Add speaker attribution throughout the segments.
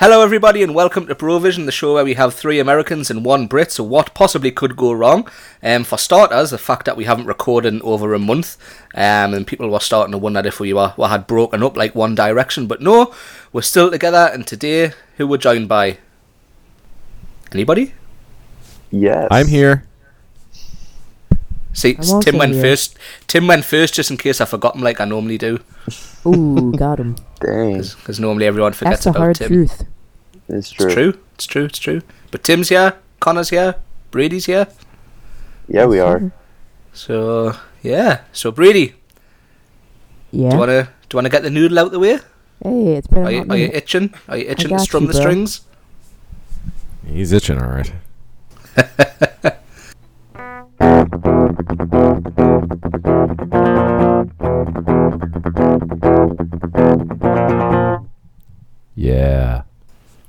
Speaker 1: Hello, everybody, and welcome to Brovision, the show where we have three Americans and one Brit. So, what possibly could go wrong? Um, for starters, the fact that we haven't recorded in over a month, um, and people were starting to wonder if we were, were had broken up like One Direction. But no, we're still together, and today, who we're joined by? Anybody?
Speaker 2: Yes.
Speaker 3: I'm here.
Speaker 1: See,
Speaker 4: I'm
Speaker 1: Tim went
Speaker 4: here.
Speaker 1: first. Tim went first, just in case I forgot him, like I normally do,
Speaker 4: Ooh, got him.
Speaker 2: Dang.
Speaker 1: because normally everyone forgets
Speaker 4: That's the
Speaker 1: about
Speaker 4: hard
Speaker 1: Tim.
Speaker 4: truth.
Speaker 2: It's true.
Speaker 1: It's true. It's true. It's true. But Tim's here. Connor's here. Brady's here.
Speaker 2: Yeah, we are.
Speaker 1: So yeah. So Brady,
Speaker 4: Yeah.
Speaker 1: do you wanna do you wanna get the noodle out the way?
Speaker 4: Hey, it's been
Speaker 1: Are
Speaker 4: a
Speaker 1: you, are you itching? Are you itching to strum
Speaker 4: you,
Speaker 1: the
Speaker 4: bro.
Speaker 1: strings?
Speaker 3: He's itching, all right. yeah.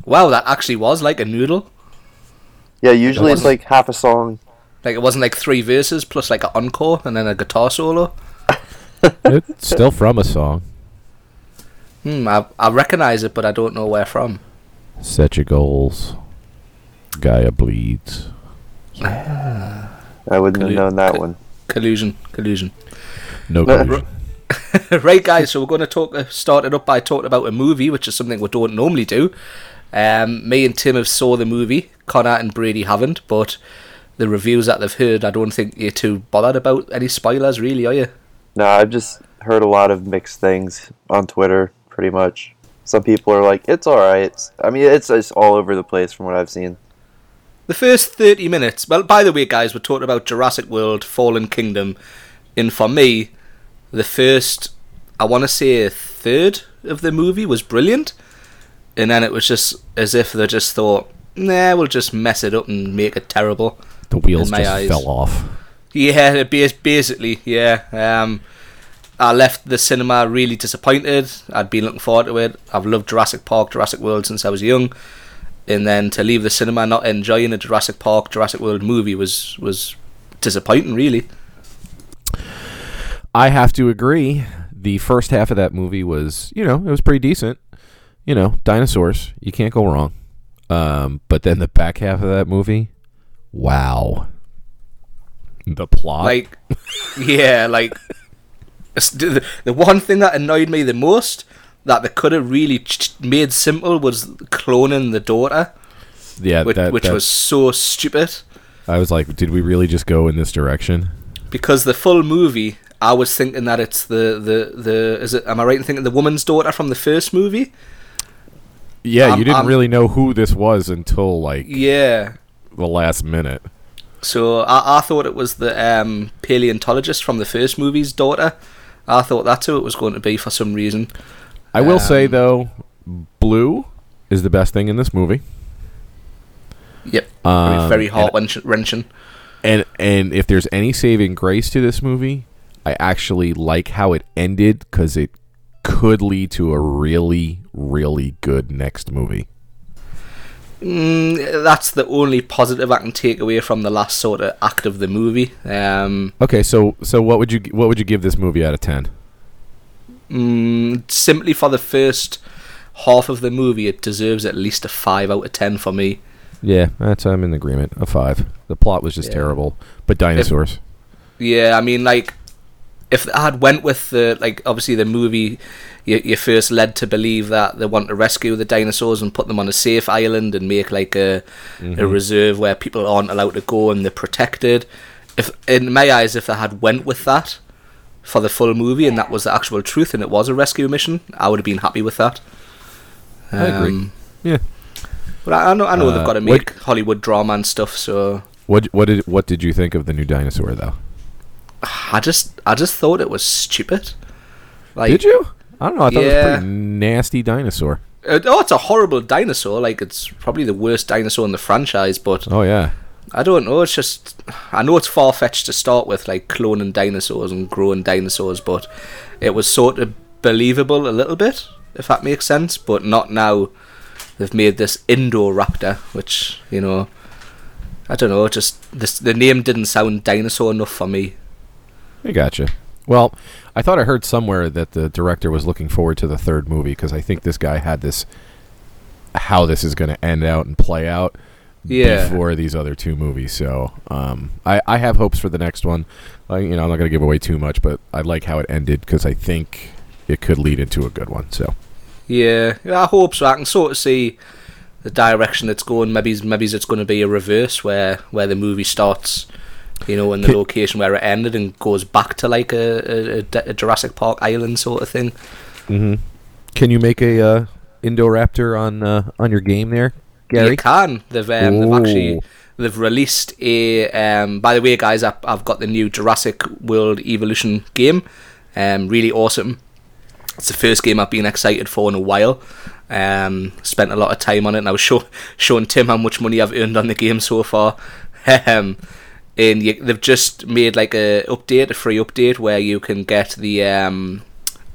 Speaker 1: Wow, that actually was like a noodle.
Speaker 2: Yeah, usually it's like half a song.
Speaker 1: Like it wasn't like three verses plus like an encore and then a guitar solo.
Speaker 3: It's still from a song.
Speaker 1: Hmm, I I recognise it, but I don't know where from.
Speaker 3: Set your goals. Gaia bleeds. Yeah.
Speaker 2: I wouldn't have known that
Speaker 1: co-
Speaker 2: one.
Speaker 1: Collusion, collusion.
Speaker 3: No
Speaker 2: No,
Speaker 3: collusion.
Speaker 1: right, guys. So we're going to talk. Uh, start it up by talking about a movie, which is something we don't normally do. Um, me and Tim have saw the movie. Connor and Brady haven't, but the reviews that they've heard, I don't think you're too bothered about any spoilers, really, are you?
Speaker 2: No, I've just heard a lot of mixed things on Twitter, pretty much. Some people are like, it's alright. I mean, it's, it's all over the place from what I've seen.
Speaker 1: The first 30 minutes, well, by the way, guys, we're talking about Jurassic World Fallen Kingdom. And for me, the first, I want to say, a third of the movie was brilliant. And then it was just as if they just thought, nah, we'll just mess it up and make it terrible.
Speaker 3: The wheels just
Speaker 1: eyes.
Speaker 3: fell off.
Speaker 1: Yeah, it bas- basically, yeah. Um, I left the cinema really disappointed. I'd been looking forward to it. I've loved Jurassic Park, Jurassic World since I was young. And then to leave the cinema not enjoying a Jurassic Park, Jurassic World movie was was disappointing, really.
Speaker 3: I have to agree. The first half of that movie was, you know, it was pretty decent. You know, dinosaurs. You can't go wrong. Um, but then the back half of that movie, wow. The plot.
Speaker 1: Like, yeah, like the, the one thing that annoyed me the most that they could have really ch- made simple was cloning the daughter,
Speaker 3: yeah,
Speaker 1: which,
Speaker 3: that,
Speaker 1: which was so stupid.
Speaker 3: I was like, did we really just go in this direction?
Speaker 1: because the full movie, I was thinking that it's the the the is it? Am I right in thinking the woman's daughter from the first movie?
Speaker 3: Yeah,
Speaker 1: Um,
Speaker 3: you didn't
Speaker 1: um,
Speaker 3: really know who this was until like
Speaker 1: Yeah.
Speaker 3: the last minute.
Speaker 1: So I, I thought it was the um, paleontologist from the first movie's daughter. I thought that's who it was going to be for some reason.
Speaker 3: I will say
Speaker 1: Um,
Speaker 3: though, blue is the best thing in this movie.
Speaker 1: Yep.
Speaker 3: Um,
Speaker 1: very heart wrenching.
Speaker 3: And and if there's any saving grace to this movie, I actually like how it ended because it could lead to a really really good next movie.
Speaker 1: Mm, that's the only positive I can take away from the last sort of act of the movie. Um,
Speaker 3: Okay, so so what would you what would you give this movie out of ten?
Speaker 1: mm, simply for the first half of the movie, it deserves at least a five out of ten for me.
Speaker 3: Yeah, that's I'm in agreement. A five. The plot was just
Speaker 1: Yeah.
Speaker 3: terrible, but dinosaurs.
Speaker 1: Yeah, I mean, like, if I had went with the like, obviously the movie, you, you first led to believe that they want to rescue the dinosaurs and put them on a safe island and make like a a reserve where people aren't allowed to go and they're protected. If in my eyes, if they had went with that for the full movie and that was the actual truth and it was a rescue mission, I would have been happy with that.
Speaker 3: I agree.
Speaker 1: Um,
Speaker 3: Yeah.
Speaker 1: But I I know I know
Speaker 3: Uh,
Speaker 1: they've got to
Speaker 3: what-
Speaker 1: make Hollywood drama and stuff, so
Speaker 3: What what did what did you think of the new dinosaur though?
Speaker 1: I just I just thought it was stupid. Like,
Speaker 3: did you? I don't know. I thought it was a pretty nasty dinosaur.
Speaker 1: Uh, oh, it's a horrible dinosaur. Like it's probably the worst dinosaur in the franchise. But
Speaker 3: Oh yeah.
Speaker 1: I don't know. It's just I know it's far fetched to start with, like cloning dinosaurs and growing dinosaurs. But it was sort of believable a little bit, if that makes sense. But not now. They've made this Indoraptor, which you know, I don't know. Just this the name didn't sound dinosaur enough for me.
Speaker 3: I gotcha. Well, I thought I heard somewhere that the director was looking forward to the third movie because I think this guy had this how this is going to end out and play out
Speaker 1: Yeah.
Speaker 3: before these other two movies. So um, I, I have hopes for the next one. Like, you know, I'm not going to give away too much, but I like how it ended because I think it could lead into a good one. So
Speaker 1: Yeah, yeah, I hope so. I can sort of see the direction it's going. Maybe maybe it's going to be a reverse where where the movie starts, you know, in the location where it ended and goes back to like a Jurassic Park island sort of thing.
Speaker 3: hmm can you make a uh, Indoraptor on uh, on your game there, Gary?
Speaker 1: You can. They've um, they've actually they've released a. Um, by the way, guys, I've, I've got the new Jurassic World Evolution game. Um, really awesome. It's the first game I've been excited for in a while. Um, spent a lot of time on it, and I was show, showing Tim how much money I've earned on the game so far. and you, they've just made like a update, a free update where you can get the um,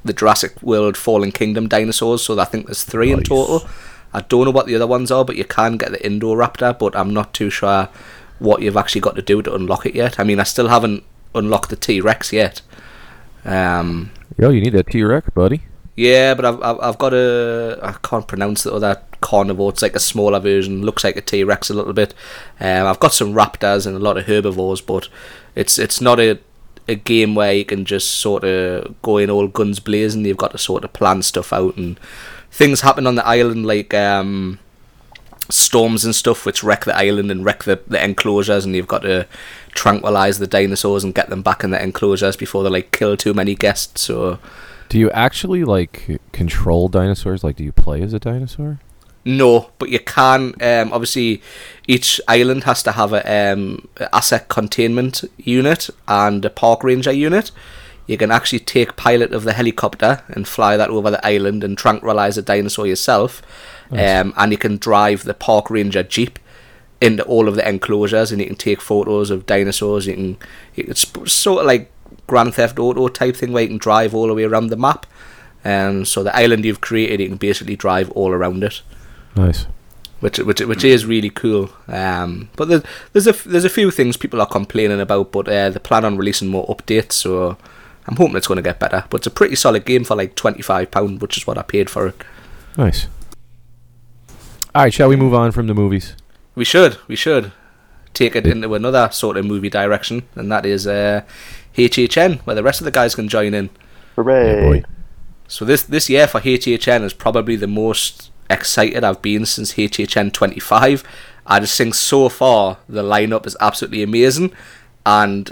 Speaker 1: the Jurassic World Fallen Kingdom dinosaurs. So I think there's three in total. I don't know what the other ones are, but you can get the Indoraptor, but I'm not too sure what you've actually got to do to unlock it yet. I mean, I still haven't unlocked the T Rex yet. Um,
Speaker 3: Yo, you need that T Rex, buddy.
Speaker 1: Yeah, but I've, I've I've got a I can't pronounce the other carnivore. It's like a smaller version. Looks like a T Rex a little bit. Um, I've got some raptors and a lot of herbivores, but it's it's not a a game where you can just sort of go in all guns blazing. You've got to sort of plan stuff out and things happen on the island like um, storms and stuff which wreck the island and wreck the, the enclosures and you've got to tranquilize the dinosaurs and get them back in the enclosures before they like kill too many guests so
Speaker 3: Do you actually like control dinosaurs? Like, do you play as a dinosaur?
Speaker 1: No, but you can. Um, obviously, each island has to have a um, asset containment unit and a park ranger unit. You can actually take pilot of the helicopter and fly that over the island and tranquilize a dinosaur yourself. Um, and you can drive the park ranger jeep into all of the enclosures, and you can take photos of dinosaurs. You can, it's sort of like Grand Theft Auto type thing where you can drive all the way around the map. Um, so the island you've created, you can basically drive all around it
Speaker 3: Nice.
Speaker 1: which which which is really cool. Um, but there's there's a there's a few things people are complaining about, but uh, they plan on releasing more updates, so I'm hoping it's going to get better. But it's a pretty solid game for like twenty five pound, which is what I paid for it.
Speaker 3: Nice. All right, shall we move on from the movies?
Speaker 1: We should we should take it into another sort of movie direction, and that is uh, HHN, where the rest of the guys can join in.
Speaker 2: Hooray!
Speaker 3: boy.
Speaker 1: So this this year for HHN is probably the most excited I've been since HHN 25. I just think so far the lineup is absolutely amazing, and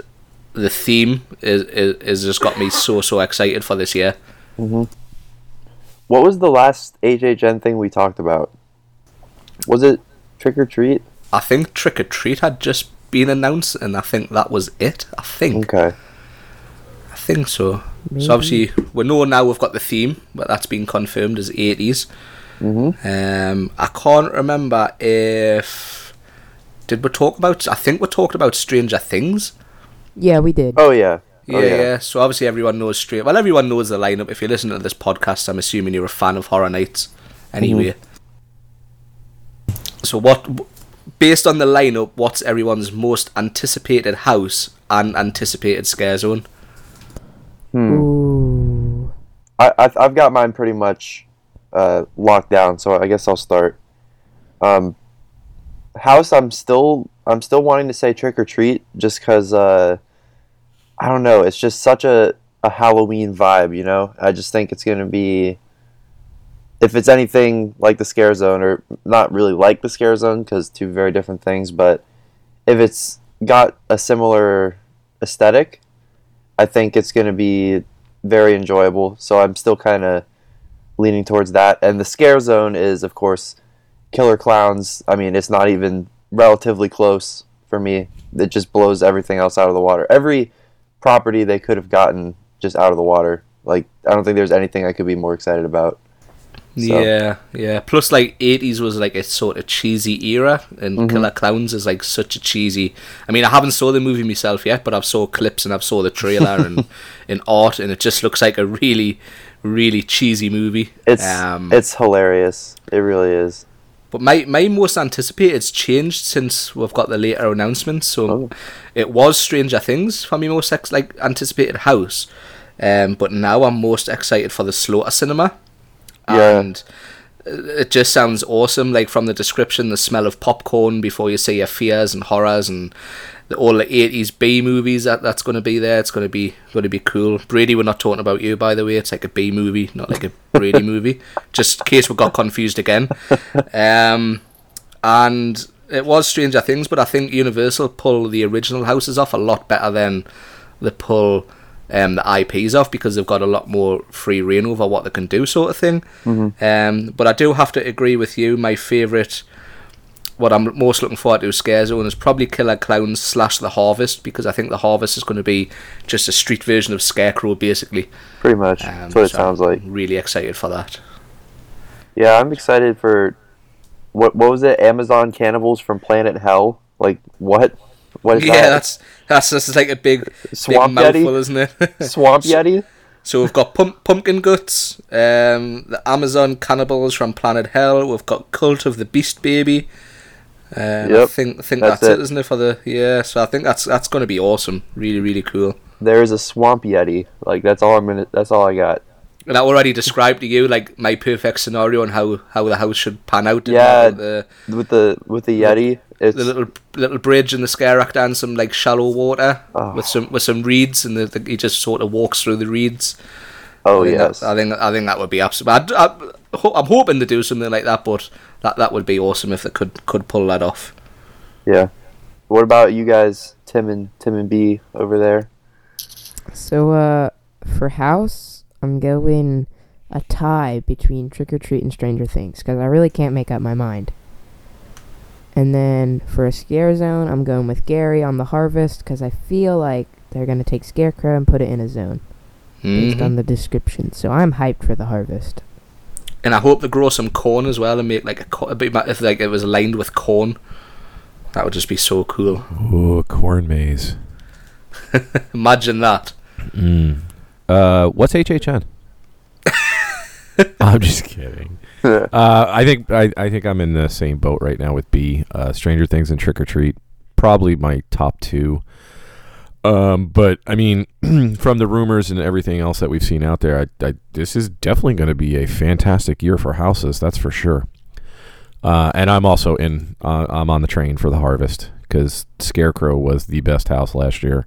Speaker 1: the theme is is, is just got me so so excited for this year.
Speaker 2: What was the last HHN thing we talked about? Was it Trick or Treat?
Speaker 1: I think Trick or Treat had just been announced, and I think that was it. I think
Speaker 2: Okay.
Speaker 1: I think so. So obviously we know now we've got the theme, but that's been confirmed as 80s.
Speaker 2: Mm-hmm.
Speaker 1: Um, I can't remember if did we talk about. I think we talked about Stranger Things.
Speaker 4: Yeah, we did.
Speaker 2: Oh yeah.
Speaker 1: Yeah,
Speaker 2: Oh,
Speaker 1: yeah. So obviously everyone knows straight. Well, everyone knows the lineup. If you're listening to this podcast, I'm assuming you're a fan of Horror Nights. Anyway. So what, based on the lineup, what's everyone's most anticipated house and anticipated scare zone?
Speaker 2: Hmm.
Speaker 4: Ooh.
Speaker 2: I, I I've got mine pretty much uh, locked down, so I guess I'll start. Um, house, I'm still I'm still wanting to say trick or treat, just because uh, I don't know. It's just such a a Halloween vibe, you know. I just think it's gonna be. If it's anything like the scare zone, or not really like the scare zone, because two very different things, but if it's got a similar aesthetic, I think it's going to be very enjoyable. So I'm still kind of leaning towards that. And the scare zone is, of course, Killer Clowns. I mean, it's not even relatively close for me. It just blows everything else out of the water. Every property they could have gotten just out of the water. Like, I don't think there's anything I could be more excited about. So-
Speaker 1: Yeah, yeah. Plus, like eighties was like a sort of cheesy era, and Killer Clowns is like such a cheesy. I mean, I haven't saw the movie myself yet, but I've saw clips and I've saw the trailer and in art, and it just looks like a really, really cheesy movie.
Speaker 2: It's
Speaker 1: um,
Speaker 2: it's hilarious. It really is.
Speaker 1: but my my most anticipated's changed since we've got the later announcements. So
Speaker 2: Oh.
Speaker 1: it was Stranger Things for me most ex- like anticipated house, um, but now I'm most excited for the Slaughter Cinema.
Speaker 2: Yeah.
Speaker 1: And it just sounds awesome. Like from the description, the smell of popcorn before you see your fears and horrors and the, all the eighties B movies that that's going to be there. It's going to be going to be cool. Brady, we're not talking about you by the way. It's like a B movie, not like a Brady movie. Just in case we got confused again. Um, and it was Stranger Things, but I think Universal pull the original houses off a lot better than the pull um, the IPs off because they've got a lot more free reign over what they can do, sort of thing. Um, but I do have to agree with you. My favourite, what I'm most looking forward to, Scare Zone, is probably Killer Clowns slash The Harvest because I think The Harvest is going to be just a street version of Scarecrow, basically.
Speaker 2: Pretty much.
Speaker 1: Um,
Speaker 2: That's what it
Speaker 1: so
Speaker 2: sounds like.
Speaker 1: I'm really excited for that.
Speaker 2: Yeah, I'm excited for what what was it? Amazon cannibals from Planet Hell? Like what? What is
Speaker 1: yeah,
Speaker 2: that?
Speaker 1: that's that's just like a big,
Speaker 2: Swamp
Speaker 1: big mouthful,
Speaker 2: Yeti?
Speaker 1: isn't it?
Speaker 2: Swamp Yeti?
Speaker 1: So we've got pump, Pumpkin Guts, um, the Amazon Cannibals from Planet Hell. We've got Cult of the Beast Baby. Um, I think I think
Speaker 2: that's
Speaker 1: that's, it,
Speaker 2: it.
Speaker 1: isn't it? For the yeah, so I think that's that's going to be awesome. Really, really cool.
Speaker 2: There is a Swamp Yeti. Like that's all I'm gonna. That's all I got.
Speaker 1: And I already described to you like my perfect scenario and how, how the house should pan out.
Speaker 2: Yeah.
Speaker 1: The
Speaker 2: With the with the Yeti, it's
Speaker 1: the little little bridge and the scare actor and some like shallow water
Speaker 2: Oh.
Speaker 1: with some with some reeds and the, the, he just sort of walks through the reeds.
Speaker 2: oh
Speaker 1: I think
Speaker 2: yes.
Speaker 1: that, I think I think that would be absolutely. I, I, ho- I'm hoping to do something like that, but that that would be awesome if they could could pull that off.
Speaker 2: Yeah. What about you guys, Tim and Tim and B over there?
Speaker 4: So, uh, for house, I'm going a tie between Trick or Treat and Stranger Things because I really can't make up my mind. And then for a scare zone, I'm going with Gary on the Harvest because I feel like they're gonna take Scarecrow and put it in a zone based
Speaker 1: Mhm.
Speaker 4: on the description. So I'm hyped for the Harvest.
Speaker 1: And I hope they grow some corn as well and make like a, co- a bit ma- if like it was lined with corn. That would just be so cool.
Speaker 3: Ooh, a corn maze.
Speaker 1: Imagine that.
Speaker 3: Mm. Uh, what's HHN? I'm just kidding. Uh, I think I, I think I'm in the same boat right now with B. Uh, Stranger Things and Trick or Treat, probably my top two. Um, but I mean, from the rumors and everything else that we've seen out there, I, I, this is definitely going to be a fantastic year for houses. That's for sure. Uh, and I'm also in. Uh, I'm on the train for the Harvest because Scarecrow was the best house last year.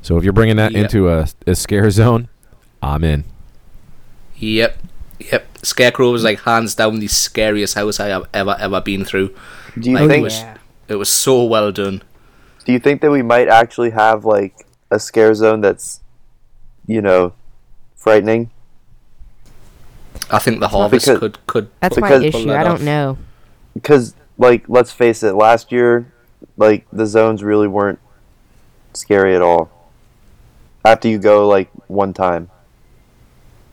Speaker 3: So if you're bringing that
Speaker 1: Yep.
Speaker 3: into a, a scare zone, I'm in.
Speaker 1: Yep. Yep. Scarecrow was like hands down the scariest house I have ever ever been through.
Speaker 2: Do you
Speaker 1: Like,
Speaker 2: think?
Speaker 1: it was it was so well done.
Speaker 2: Do you think that we might actually have like a scare zone that's, you know, frightening?
Speaker 1: I think the harvest
Speaker 2: because-
Speaker 1: could could
Speaker 4: That's
Speaker 2: Because-
Speaker 4: my issue.
Speaker 1: that
Speaker 4: I don't
Speaker 1: off.
Speaker 4: know.
Speaker 2: Because like, let's face it, last year, like the zones really weren't scary at all. After you go like one time,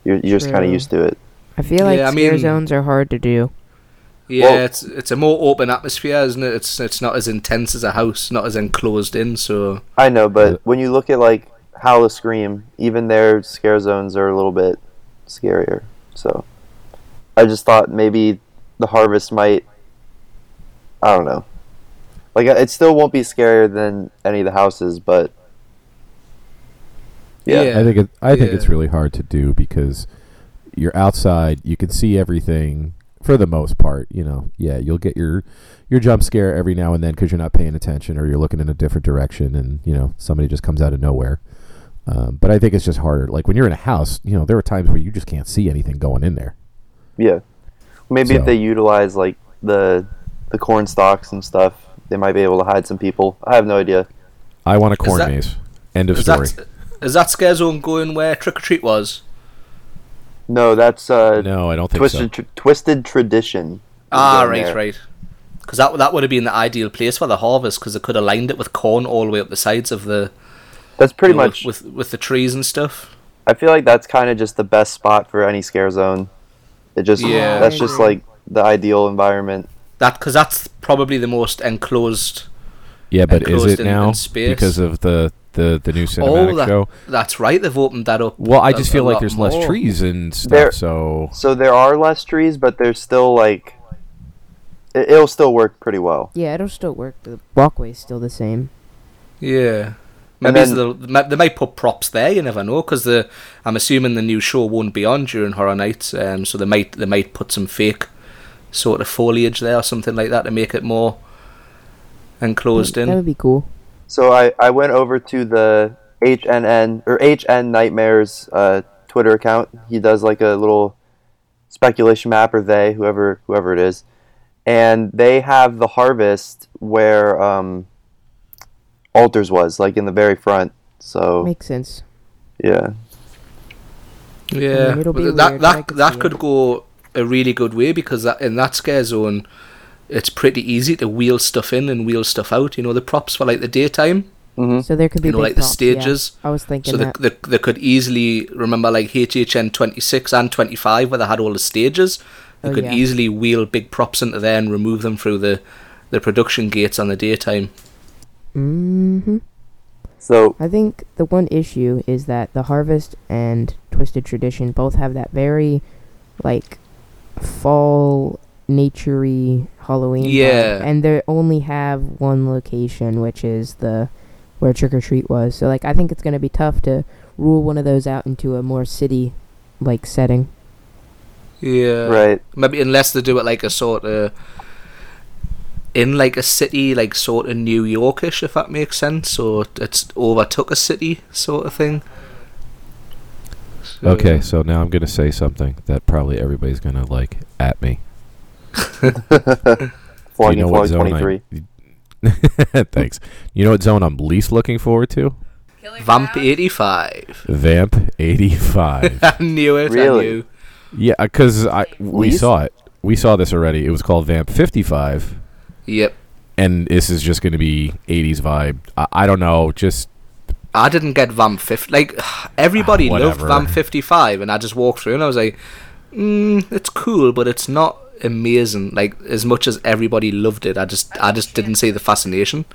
Speaker 2: you're you're just kind of used to it.
Speaker 4: I feel like
Speaker 1: Yeah, I
Speaker 4: scare
Speaker 1: mean-
Speaker 4: zones are hard to do.
Speaker 1: Yeah,
Speaker 2: Well-
Speaker 1: it's it's a more open atmosphere, isn't it? It's it's not as intense as a house, not as enclosed in. So
Speaker 2: I know, but
Speaker 3: Yeah.
Speaker 2: when you look at like Howl-O-Scream, even their scare zones are a little bit scarier. So I just thought maybe the Harvest might. I don't know. Like uh, it still won't be scarier than any of the houses, but yeah,
Speaker 1: Yeah.
Speaker 3: I think it, I think
Speaker 1: Yeah.
Speaker 3: it's really hard to do because you're outside, you can see everything for the most part. You know, yeah, you'll get your your jump scare every now and then because you're not paying attention or you're looking in a different direction, and you know somebody just comes out of nowhere. Um, but I think it's just harder. Like when you're in a house, you know, there are times where you just can't see anything going in there.
Speaker 2: yeah. Maybe
Speaker 3: So-
Speaker 2: if they utilize like the the corn stalks and stuff, they might be able to hide some people. I have no idea.
Speaker 3: I want a corn
Speaker 1: that-
Speaker 3: maze. End of
Speaker 1: is
Speaker 3: story.
Speaker 1: that is that scare zone going where Trick or Treat was?
Speaker 2: No, that's uh,
Speaker 3: No, I don't think
Speaker 2: twisted
Speaker 3: so.
Speaker 2: tr- twisted tradition.
Speaker 1: Ah, right,
Speaker 2: there.
Speaker 1: right. Because that that would have been the ideal place for the harvest because they could have lined it with corn all the way up the sides of the
Speaker 2: That's pretty
Speaker 1: you know,
Speaker 2: much.
Speaker 1: with with the trees and stuff.
Speaker 2: I feel like that's kind of just the best spot for any scare zone. It just
Speaker 1: Yeah.
Speaker 2: that's just like the ideal environment.
Speaker 1: That because that's probably the most enclosed.
Speaker 3: Yeah, but is
Speaker 1: enclosed
Speaker 3: it
Speaker 1: in-
Speaker 3: now
Speaker 1: in space.
Speaker 3: because of the the the new cinematic
Speaker 1: Oh, that,
Speaker 3: show?
Speaker 1: that's right. They've opened that up.
Speaker 3: Well, I just
Speaker 1: a
Speaker 3: feel like
Speaker 1: lot
Speaker 3: there's less trees and stuff.
Speaker 2: There-
Speaker 3: so
Speaker 2: So there are less trees, but there's still like it, it'll still work pretty well.
Speaker 4: Yeah, it'll still work. The walkway's still the same.
Speaker 1: Yeah. Maybe
Speaker 2: then-
Speaker 1: they'll- might- they might put props there. You never know, because I'm assuming the new show won't be on during Horror Nights, um, so they might they might put some fake sort of foliage there or something like that to make it more enclosed
Speaker 4: That
Speaker 1: in.
Speaker 4: That would be cool.
Speaker 2: So I, I went over to the HNN or HN Nightmares uh, Twitter account. He does like a little speculation map, or they, whoever whoever it is, and they have the harvest where um, altars was, like in the very front. So
Speaker 4: Makes sense.
Speaker 2: yeah,
Speaker 1: Yeah,
Speaker 4: it'll be
Speaker 1: that
Speaker 4: weird,
Speaker 1: that
Speaker 4: could
Speaker 1: that could
Speaker 4: it.
Speaker 1: go a really good way because that in that scare zone, it's pretty easy to wheel stuff in and wheel stuff out. You know, the props for like the daytime.
Speaker 2: hmm
Speaker 4: So there could be
Speaker 1: You know,
Speaker 4: big
Speaker 1: like the
Speaker 4: props, yeah.
Speaker 1: stages.
Speaker 4: I was thinking
Speaker 1: So they,
Speaker 4: that.
Speaker 1: they, they could easily remember like HHN 26 and 25 where they had all the stages. They
Speaker 4: Oh,
Speaker 1: could
Speaker 4: yeah.
Speaker 1: easily wheel big props into there and remove them through the, the production gates on the daytime.
Speaker 4: hmm
Speaker 2: so
Speaker 4: I think the one issue is that the Harvest and Twisted Tradition both have that very, like, fall, naturey Halloween. vibe,
Speaker 1: Yeah.
Speaker 4: and they only have one location, which is the where Trick or Treat was. So, like, I think it's gonna be tough to rule one of those out into a more city, like, setting.
Speaker 1: Yeah.
Speaker 2: right,
Speaker 1: Maybe unless they do it like a sort of in like a city, like sort of New Yorkish, if that makes sense, or it's overtook a city sort of thing. So-
Speaker 3: Okay, so now I'm going to say something that probably everybody's going to like at me.
Speaker 2: Flogging
Speaker 3: you know what
Speaker 2: Floyd
Speaker 3: zone
Speaker 2: 23.
Speaker 3: I... Thanks. You know what zone I'm least looking forward to?
Speaker 1: Vamp eighty five.
Speaker 3: Vamp 85.
Speaker 1: I knew it. I
Speaker 2: Really?
Speaker 1: knew.
Speaker 3: yeah, because I we
Speaker 2: Least?
Speaker 3: saw it. We saw this already. It was called Vamp 55,
Speaker 1: Yep.
Speaker 3: and this is just going to be 80s vibe. I, I don't know. Just
Speaker 1: I didn't get Vamp 50. Like, everybody loved Vamp 55, and I just walked through and I was like, mm, it's cool, but it's not amazing. Like, as much as everybody loved it, I just I just didn't see the fascination.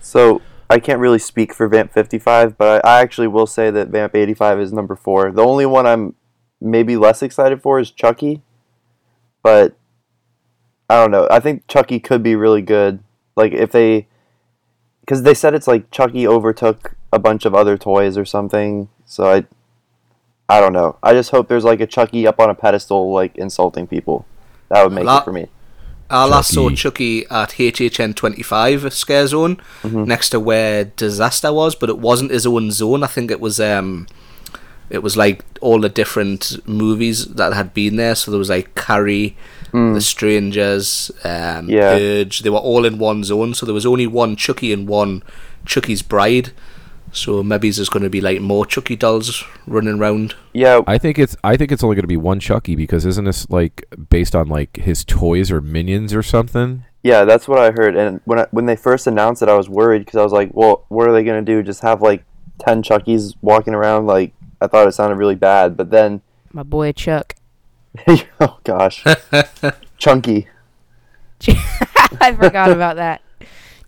Speaker 2: So I can't really speak for Vamp 55, but I, I actually will say that Vamp 85 is number four. The only one I'm maybe less excited for is Chucky, but I don't know. I think Chucky could be really good. Like if they, because they said it's like Chucky overtook a bunch of other toys or something. So I, I don't know. I just hope there's like a Chucky up on a pedestal, like insulting people. That would make
Speaker 1: La-
Speaker 2: it for me.
Speaker 1: I last saw
Speaker 3: Chucky.
Speaker 1: Chucky at HHN 25 Scare Zone, next to where Disaster was, but it wasn't his own zone. I think it was um, it was like all the different movies that had been there. So there was like Carrie, The Strangers, um,
Speaker 2: Yeah.
Speaker 1: Purge. They were all in one zone. So there was only one Chucky and one Chucky's Bride. So maybe there's going to be like more Chucky dolls running around.
Speaker 2: Yeah,
Speaker 3: I think it's I think it's only going to be one Chucky because isn't this like based on like his toys or minions or something?
Speaker 2: Yeah, that's what I heard. And when I, when they first announced it, I was worried because I was like, "Well, what are they gonna do? Just have like ten Chuckies walking around?" Like I thought it sounded really bad, but then,
Speaker 4: My boy Chuck.
Speaker 2: oh gosh, Chunky.
Speaker 4: I forgot about that.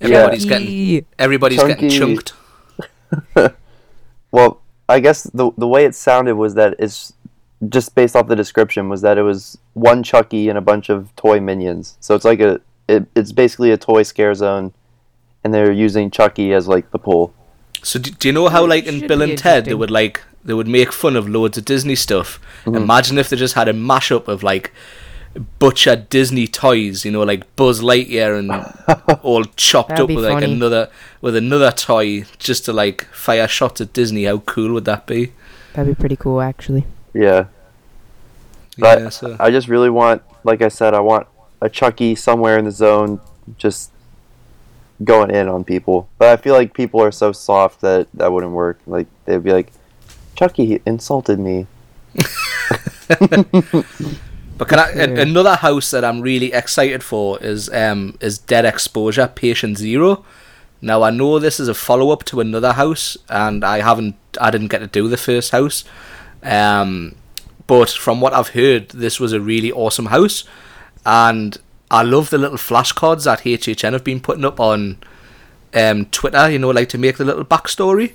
Speaker 1: Everybody's getting
Speaker 4: Yee.
Speaker 1: everybody's getting chunked.
Speaker 2: Well, I guess the the way it sounded was that it's just based off the description was that it was one Chucky and a bunch of toy minions. So it's like a it, it's basically a toy scare zone, and they're using Chucky as like the pool.
Speaker 1: So do, do you know how like in Bill and Ted they would like they would make fun of loads of Disney stuff.
Speaker 2: Mm-hmm.
Speaker 1: Imagine if they just had a mashup of like butcher Disney toys, you know, like Buzz Lightyear and all chopped up
Speaker 4: be
Speaker 1: with like another with another toy just to like fire shots at Disney. How cool would that be?
Speaker 4: That'd be pretty cool, actually.
Speaker 2: Yeah. But
Speaker 1: yeah, so
Speaker 2: I just really want, like I said, I want a Chucky somewhere in the zone, just going in on people. But I feel like people are so soft that that wouldn't work. Like they'd be like, Chucky insulted me.
Speaker 1: But can I, a-
Speaker 4: Yeah.
Speaker 1: another house that I'm really excited for is um is Dead Exposure Patient Zero. Now I know this is a follow up to another house, and I haven't I didn't get to do the first house. Um, but from what I've heard, this was a really awesome house, and I love the little flashcards that HHN have been putting up on um Twitter. You know, like to make the little backstory.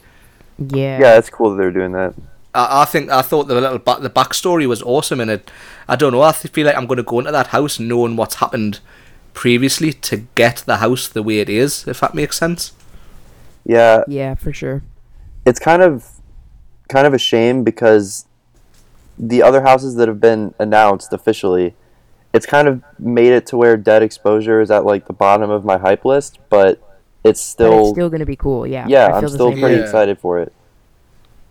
Speaker 4: Yeah.
Speaker 2: Yeah, it's cool that they're doing that.
Speaker 1: I, I think I thought the little ba- the backstory was awesome, and it. I don't know. I feel like I'm going to go into that house knowing what's happened previously to get the house the way it is. If that makes sense.
Speaker 2: Yeah,
Speaker 4: Yeah, for sure.
Speaker 2: it's kind of kind of a shame because the other houses that have been announced officially it's kind of made it to where Dead Exposure is at like the bottom of my hype list, but it's
Speaker 4: But
Speaker 2: still
Speaker 4: it's still gonna be cool. Yeah.
Speaker 2: yeah,
Speaker 4: I
Speaker 2: I'm still pretty
Speaker 4: way.
Speaker 1: Yeah.
Speaker 2: excited for it.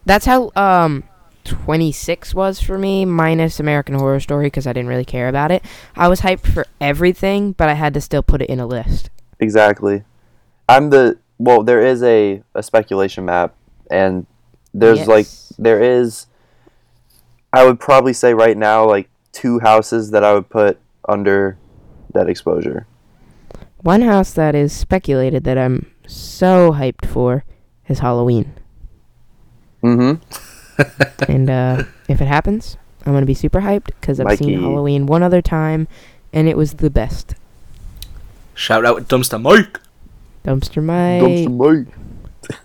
Speaker 4: That's how um 26 was for me minus American Horror Story because I didn't really care about it. I was hyped for everything, but I had to still put it in a list.
Speaker 2: Exactly. I'm the well. There is a a speculation map, and there's like there is. I would probably say right now like two houses that I would put under that exposure.
Speaker 4: One house that is speculated that I'm so hyped for is Halloween.
Speaker 2: Mm-hmm.
Speaker 4: and uh, if it happens, I'm gonna be super hyped because I've
Speaker 2: Mikey.
Speaker 4: seen Halloween one other time, and it was the best.
Speaker 1: Shout out to Dumpster Mike.
Speaker 4: Dumpster Mike,
Speaker 2: Dumpster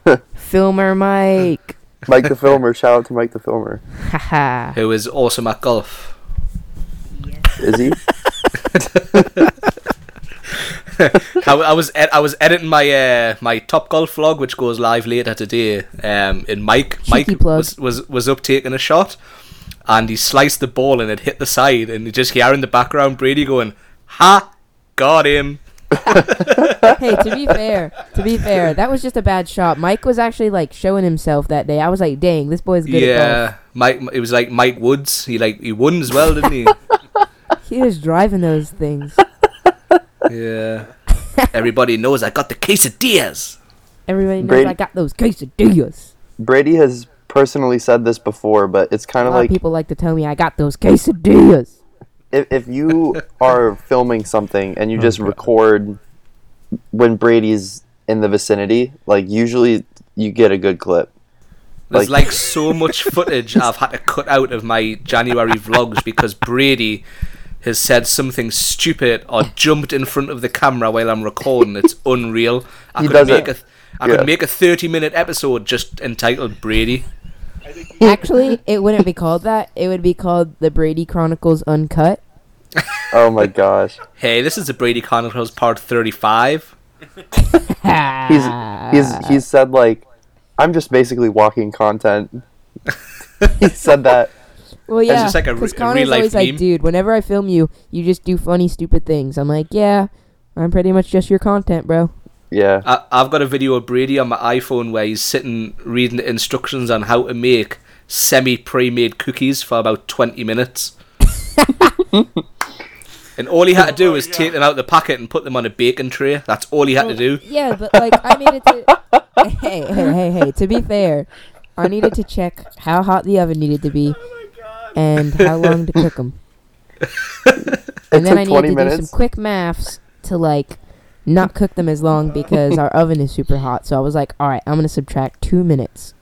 Speaker 2: Mike.
Speaker 4: Filmer Mike,
Speaker 2: Mike the Filmer. Shout out to Mike the Filmer.
Speaker 4: haha.
Speaker 1: who is awesome at golf. Yes.
Speaker 2: Is he?
Speaker 1: I, I was ed- I was editing my uh, my Top Golf vlog, which goes live later today. Um, and Mike Mike was, was was up taking a shot, and he sliced the ball and it hit the side, and you just hear in the background Brady going, "Ha, got him."
Speaker 4: hey, to be fair, to be fair, that was just a bad shot. Mike was actually like showing himself that day. I was like, dang, this boy's good at
Speaker 1: yeah, Mike. It was like Mike Woods. He like he won as well, didn't he?
Speaker 4: He was driving those things.
Speaker 1: Yeah. Everybody knows I got the quesadillas.
Speaker 4: Everybody knows
Speaker 2: Brady-
Speaker 4: I got those quesadillas.
Speaker 2: Brady has personally said this before, but it's kind of like
Speaker 4: people like to tell me I got those quesadillas.
Speaker 2: if, if you are filming something and you just
Speaker 3: Okay.
Speaker 2: record when Brady's in the vicinity, like usually you get a good clip.
Speaker 1: There's
Speaker 2: Like-
Speaker 1: like so much footage I've had to cut out of my January vlogs because Brady has said something stupid or jumped in front of the camera while I'm recording. It's unreal. I
Speaker 2: He
Speaker 1: could
Speaker 2: does
Speaker 1: make
Speaker 2: it.
Speaker 1: a I
Speaker 2: Yeah.
Speaker 1: could make a 30 minute episode just entitled Brady.
Speaker 4: Actually, it wouldn't be called that. It would be called the Brady Chronicles Uncut.
Speaker 2: Oh my gosh.
Speaker 1: Hey, this is the Brady Chronicles part 35.
Speaker 2: He's he's he's said like I'm just basically walking content. he said that.
Speaker 4: Well, yeah,
Speaker 1: just like a re-
Speaker 4: because
Speaker 1: a
Speaker 4: Connor's
Speaker 1: real-life
Speaker 4: always like, dude, whenever I film you, you just do funny, stupid things. I'm like, yeah, I'm pretty much just your content, bro.
Speaker 2: Yeah.
Speaker 1: I, I've got a video of Brady on my iPhone where he's sitting reading the instructions on how to make semi pre made cookies for about 20 minutes. and all he had to do oh, was take them out the packet and put them on a baking tray. That's all he had to do.
Speaker 4: Yeah, but like I needed to. hey, hey, hey, hey. To be fair, I needed to check how hot the oven needed to be, and how long to cook them.
Speaker 2: It
Speaker 4: And then I
Speaker 2: 20
Speaker 4: needed to do some quick maths to like not cook them as long because our oven is super hot. So I was like, all right, I'm gonna subtract two minutes.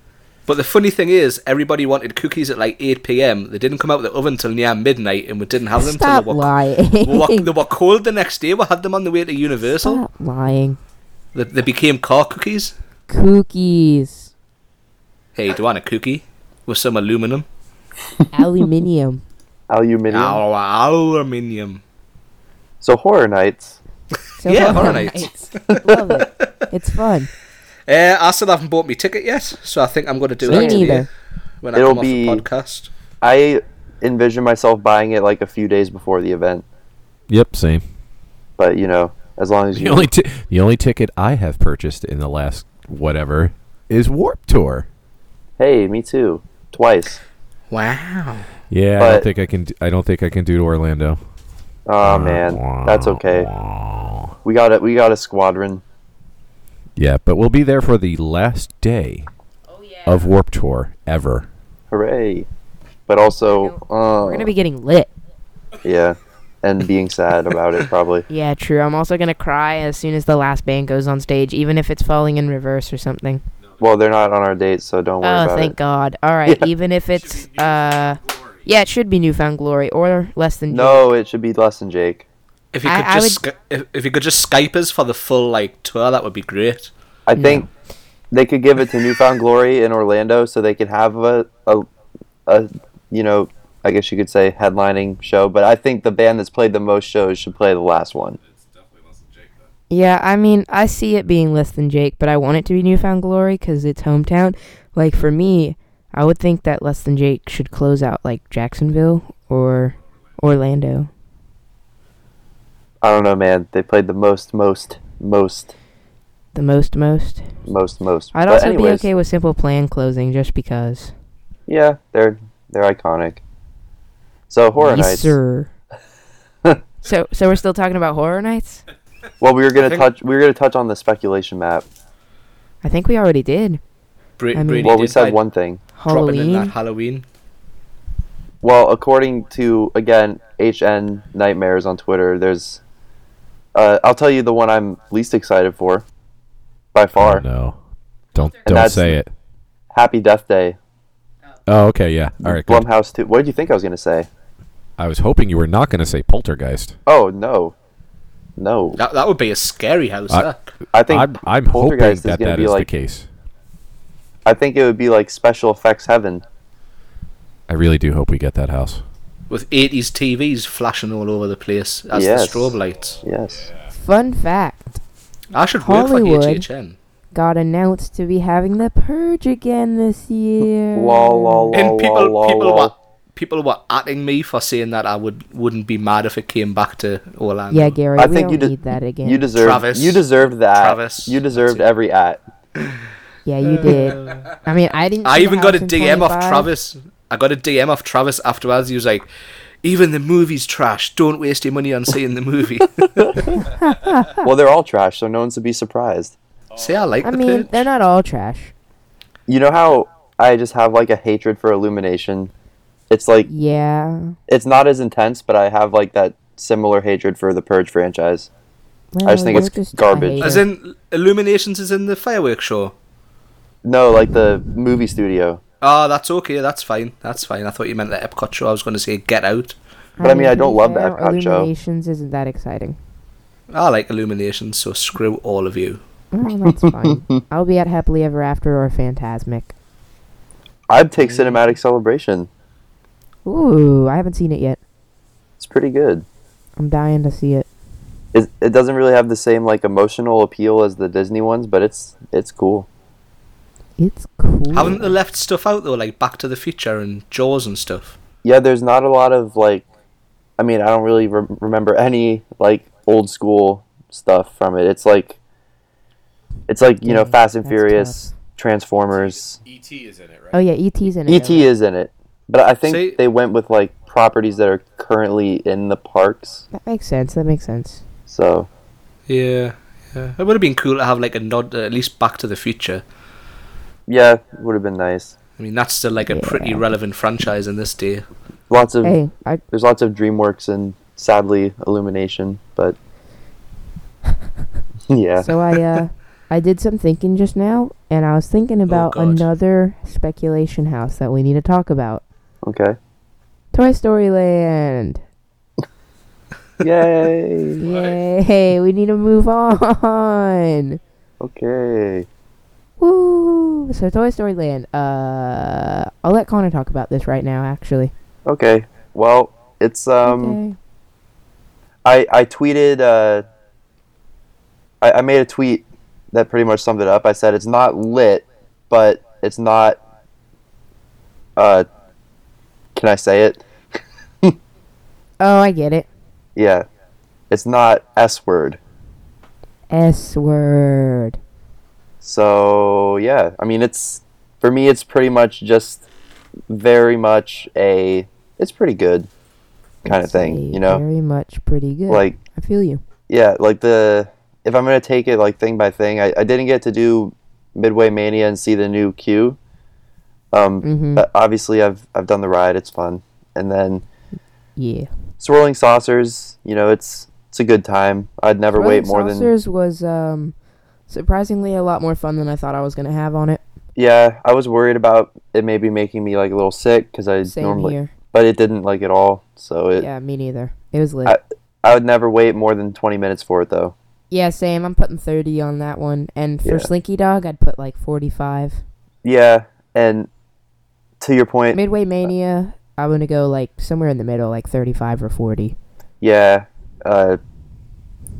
Speaker 1: But the funny thing is, everybody wanted cookies at like 8 pm. They didn't come out of the oven till near midnight, and we didn't have them
Speaker 4: Stop
Speaker 1: till they were,
Speaker 4: lying.
Speaker 1: they, were, they were cold the next day. We had them on the way to Universal.
Speaker 4: Stop lying.
Speaker 1: They, they became car cookies.
Speaker 4: Cookies,
Speaker 1: Hey, do you want a cookie with some aluminum?
Speaker 4: Aluminium.
Speaker 2: Aluminium.
Speaker 1: Al- aluminium.
Speaker 2: So horror nights.
Speaker 4: So
Speaker 1: Yeah,
Speaker 4: Horror
Speaker 1: Horror Nights.
Speaker 4: Nights. Love it. It's fun.
Speaker 1: Uh, I still haven't bought my ticket yet, so I think I'm going to do
Speaker 4: Me
Speaker 1: that today
Speaker 4: neither.
Speaker 1: when I
Speaker 2: It'll
Speaker 1: come off the podcast.
Speaker 2: I envision myself buying it like a few days before the event,
Speaker 3: Yep, same.
Speaker 2: but you know, as long as
Speaker 3: The
Speaker 2: you
Speaker 3: only ti- the only ticket I have purchased in the last whatever is Warped Tour.
Speaker 2: Hey, me too. Twice.
Speaker 1: Wow.
Speaker 3: Yeah, I don't think I can. d- I don't think I can do to Orlando.
Speaker 2: Oh man, that's okay. We got it. We got a squadron.
Speaker 3: Yeah, but we'll be there for the last day of Warped Tour ever.
Speaker 2: Hooray! But also, uh,
Speaker 4: We're gonna be getting lit.
Speaker 2: yeah, and being sad about it probably.
Speaker 4: Yeah, true. I'm also gonna cry as soon as the last band goes on stage, even if it's falling in reverse or something.
Speaker 2: Well, they're not on our date, so don't worry
Speaker 4: Oh,
Speaker 2: about it. Oh, thank.
Speaker 4: God. All right,
Speaker 2: Yeah.
Speaker 4: even if it's uh, yeah, it should be New Found Glory or less than.
Speaker 2: No, it should be less than Jake.
Speaker 1: If you
Speaker 4: I-
Speaker 1: could
Speaker 4: I
Speaker 1: just Sky- if, if you could just Skype us for the full like tour, that would be great.
Speaker 2: I
Speaker 4: No.
Speaker 2: think they could give it to New Found Glory in Orlando, so they could have a, a, a, you know, I guess you could say headlining show. But I think the band that's played the most shows should play the last one.
Speaker 4: Yeah, I mean, I see it being less than Jake, but I want it to be New Found Glory because it's hometown. Like for me, I would think that less than Jake should close out like Jacksonville or Orlando.
Speaker 2: I don't know, man. They played the most, most, most,
Speaker 4: The most most.
Speaker 2: most, most.
Speaker 4: I'd
Speaker 2: But
Speaker 4: also
Speaker 2: anyways,
Speaker 4: be okay with Simple Plan closing just because.
Speaker 2: Yeah, they're they're iconic. So Horror
Speaker 4: yes,
Speaker 2: Nights.
Speaker 4: sir. so so we're still talking about Horror Nights?
Speaker 2: Well, we were gonna
Speaker 1: think-
Speaker 2: touch. We were gonna touch on the speculation map.
Speaker 4: I think we already did.
Speaker 1: Bra-
Speaker 4: I mean-
Speaker 1: Brady
Speaker 2: Well, we said one thing.
Speaker 1: dropping in that
Speaker 4: Halloween.
Speaker 1: Halloween.
Speaker 2: Well, according to again HN Nightmares on Twitter, there's. Uh, I'll tell you the one I'm least excited for, by far.
Speaker 3: Oh, no. Don't
Speaker 2: And
Speaker 3: don't say it.
Speaker 2: Happy Death Day.
Speaker 3: Oh, okay, yeah. All right, good.
Speaker 2: Blumhouse too. What did you think I was gonna say?
Speaker 3: I was hoping you were not going to say Poltergeist.
Speaker 2: Oh no, no.
Speaker 1: That that would be a scary house.
Speaker 3: I-
Speaker 1: that.
Speaker 2: I think
Speaker 3: I'm I'm hoping
Speaker 2: Poltergeist is
Speaker 3: that
Speaker 2: gonna be
Speaker 3: is
Speaker 2: like.
Speaker 3: the case.
Speaker 2: I think it would be like special effects heaven.
Speaker 3: I really do hope we get that house.
Speaker 1: With 80s TVs flashing all over the place as
Speaker 2: Yes.
Speaker 1: the strobe lights.
Speaker 2: Yes.
Speaker 4: Fun fact.
Speaker 1: I should work
Speaker 4: Hollywood.
Speaker 1: for HHN.
Speaker 4: Got announced to be having the purge again this year.
Speaker 2: Lol, lol, lol,
Speaker 1: And people,
Speaker 2: lol,
Speaker 1: people
Speaker 2: lol.
Speaker 1: were people were atting me for saying that I would wouldn't be mad if it came back to Orlando.
Speaker 4: Yeah, Gary,
Speaker 2: I
Speaker 4: we
Speaker 2: think
Speaker 4: don't
Speaker 2: you de-
Speaker 4: need that again.
Speaker 2: You deserved.
Speaker 1: Travis.
Speaker 2: You deserved that.
Speaker 1: Travis.
Speaker 2: You deserved every at.
Speaker 4: yeah, you did. I mean, I didn't.
Speaker 1: I even got a
Speaker 4: house in
Speaker 1: DM off Travis. I got a DM off Travis afterwards. He was like, "Even the movie's trash. Don't waste your money on seeing the movie."
Speaker 2: well, they're all trash, so no one's to be surprised.
Speaker 1: See, I like
Speaker 4: I
Speaker 1: the
Speaker 4: mean,
Speaker 1: Purge.
Speaker 4: they're not all trash.
Speaker 2: You know how I just have like a hatred for Illumination. It's like
Speaker 4: Yeah.
Speaker 2: it's not as intense, but I have like that similar hatred for the Purge franchise.
Speaker 4: Well,
Speaker 2: just think it's
Speaker 4: just
Speaker 2: garbage.
Speaker 1: As in, Illuminations is in the fireworks show.
Speaker 2: No, like the movie studio.
Speaker 1: Oh, that's okay. That's fine. That's fine. I thought you meant the Epcot show. I was going to say Get Out.
Speaker 2: But I mean, I don't love the
Speaker 4: fair,
Speaker 2: Epcot show.
Speaker 4: Illuminations isn't that exciting.
Speaker 1: I like Illuminations, so screw all of you.
Speaker 4: Well, that's fine. I'll be at Happily Ever After or Fantasmic.
Speaker 2: I'd take Cinematic Celebration.
Speaker 4: Ooh, I haven't seen it yet.
Speaker 2: It's pretty good.
Speaker 4: I'm dying to see it.
Speaker 2: It, it doesn't really have the same like emotional appeal as the Disney ones, but it's it's cool.
Speaker 4: It's cool.
Speaker 1: Haven't they left stuff out though, like Back to the Future and Jaws and stuff?
Speaker 2: Yeah, there's not a lot of like. I mean, I don't really re- remember any like old school stuff from it. It's like. It's like you know Fast and
Speaker 4: that's
Speaker 2: Furious, Transformers.
Speaker 3: ET is in it, right?
Speaker 4: Oh yeah, ET's in it.
Speaker 2: ET is in it, but I think
Speaker 1: See-
Speaker 2: they went with like properties that are currently in the parks.
Speaker 4: That makes sense. That makes sense.
Speaker 2: So
Speaker 1: Yeah, yeah. It would have been cool to have like a nod, uh, at least Back to the Future.
Speaker 2: yeah, it would have been nice.
Speaker 1: I mean, that's still like a pretty relevant franchise in this day.
Speaker 2: Lots of
Speaker 4: Hey, I
Speaker 2: there's lots of DreamWorks and sadly Illumination, but yeah.
Speaker 4: so I uh I did some thinking just now, and I was thinking about
Speaker 1: God.
Speaker 4: another speculation house that we need to talk about.
Speaker 2: Okay.
Speaker 4: Toy Story Land.
Speaker 2: Yay.
Speaker 4: Yay! We need to move on.
Speaker 2: Okay.
Speaker 4: Woo! So Toy Story Land. Uh, I'll let Connor talk about this right now. Actually.
Speaker 2: Okay. Well, it's um.
Speaker 4: okay.
Speaker 2: I I tweeted uh. I, I made a tweet that pretty much summed it up. I said it's not lit, but it's not. Uh. Can I say it?
Speaker 4: Oh, I get it.
Speaker 2: Yeah. It's not S word.
Speaker 4: S word.
Speaker 2: So yeah, I mean it's for me it's pretty much just very much a it's pretty good kind of thing, you know?
Speaker 4: Very much pretty good.
Speaker 2: Like
Speaker 4: I feel you.
Speaker 2: yeah, like the if I'm gonna take it like thing by thing, I, I didn't get to do Midway Mania and see the new queue. Um,
Speaker 4: Mhm.
Speaker 2: but obviously I've I've done the ride, it's fun, and then
Speaker 4: Yeah.
Speaker 2: swirling saucers, you know, it's it's a good time. I'd never
Speaker 4: Rolling
Speaker 2: wait more than
Speaker 4: Saucers was um surprisingly a lot more fun than I thought I was gonna have on it.
Speaker 2: yeah. I was worried about it maybe making me like a little sick because I
Speaker 4: Same
Speaker 2: normally,
Speaker 4: here.
Speaker 2: but it didn't like at all. So it
Speaker 4: Yeah, me neither. It was lit.
Speaker 2: I- I would never wait more than 20 minutes for it though.
Speaker 4: yeah, same. I'm putting 30 on that one. And for
Speaker 2: Yeah.
Speaker 4: Slinky Dog, I'd put like 45.
Speaker 2: Yeah, and to your point,
Speaker 4: Midway Mania, I'm gonna go like somewhere in the middle, like 35 or 40.
Speaker 2: yeah, uh,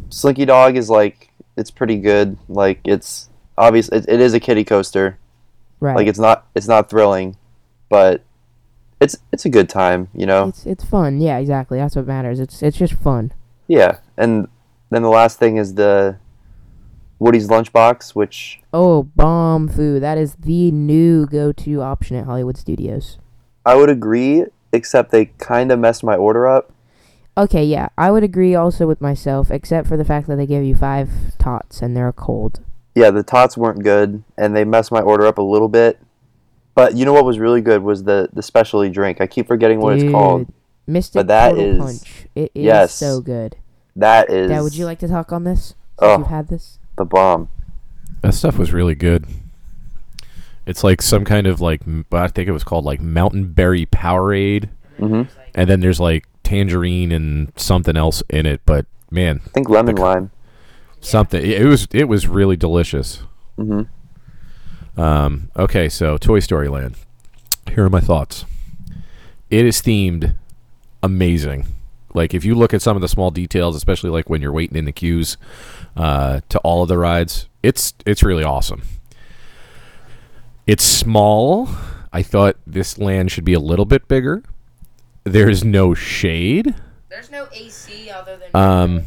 Speaker 2: Slinky Dog is like it's pretty good. Like it's obvious it, it is a kiddie coaster.
Speaker 4: Right.
Speaker 2: Like it's not it's not thrilling, but it's it's a good time, you know.
Speaker 4: it's it's fun. Yeah, exactly. That's what matters. It's it's just fun.
Speaker 2: Yeah, and then the last thing is the Woody's Lunchbox, which
Speaker 4: Oh, bomb food. That is the new go-to option at Hollywood Studios.
Speaker 2: I would agree, except they kind of messed my order up.
Speaker 4: Okay, yeah, I would agree also with myself, except for the fact that they give you five tots and they're cold.
Speaker 2: Yeah, the tots weren't good, and they messed my order up a little bit. But you know what was really good was the the specialty drink. I keep forgetting what it's called.
Speaker 4: Mystic
Speaker 2: But that is-
Speaker 4: Punch. It is
Speaker 2: yes.
Speaker 4: so good.
Speaker 2: That is
Speaker 4: Dad, would you like to talk on this? Since
Speaker 2: Oh.
Speaker 4: You've had this?
Speaker 2: The bomb.
Speaker 3: That stuff was really good. It's like some kind of like I think it was called like Mountain Berry Powerade,
Speaker 2: hmm
Speaker 3: and then there's like tangerine and something else in it. But man,
Speaker 2: I think lemon
Speaker 3: The-
Speaker 2: lime.
Speaker 3: something it it was it was really delicious.
Speaker 2: hmm
Speaker 3: Um, okay, so Toy Story Land. Here are my thoughts. It is themed amazing. Like if you look at some of the small details, especially like when you're waiting in the queues uh, to all of the rides, it's it's really awesome. It's small. I thought this land should be a little bit bigger. There's no shade.
Speaker 4: There's no AC other than
Speaker 3: Um,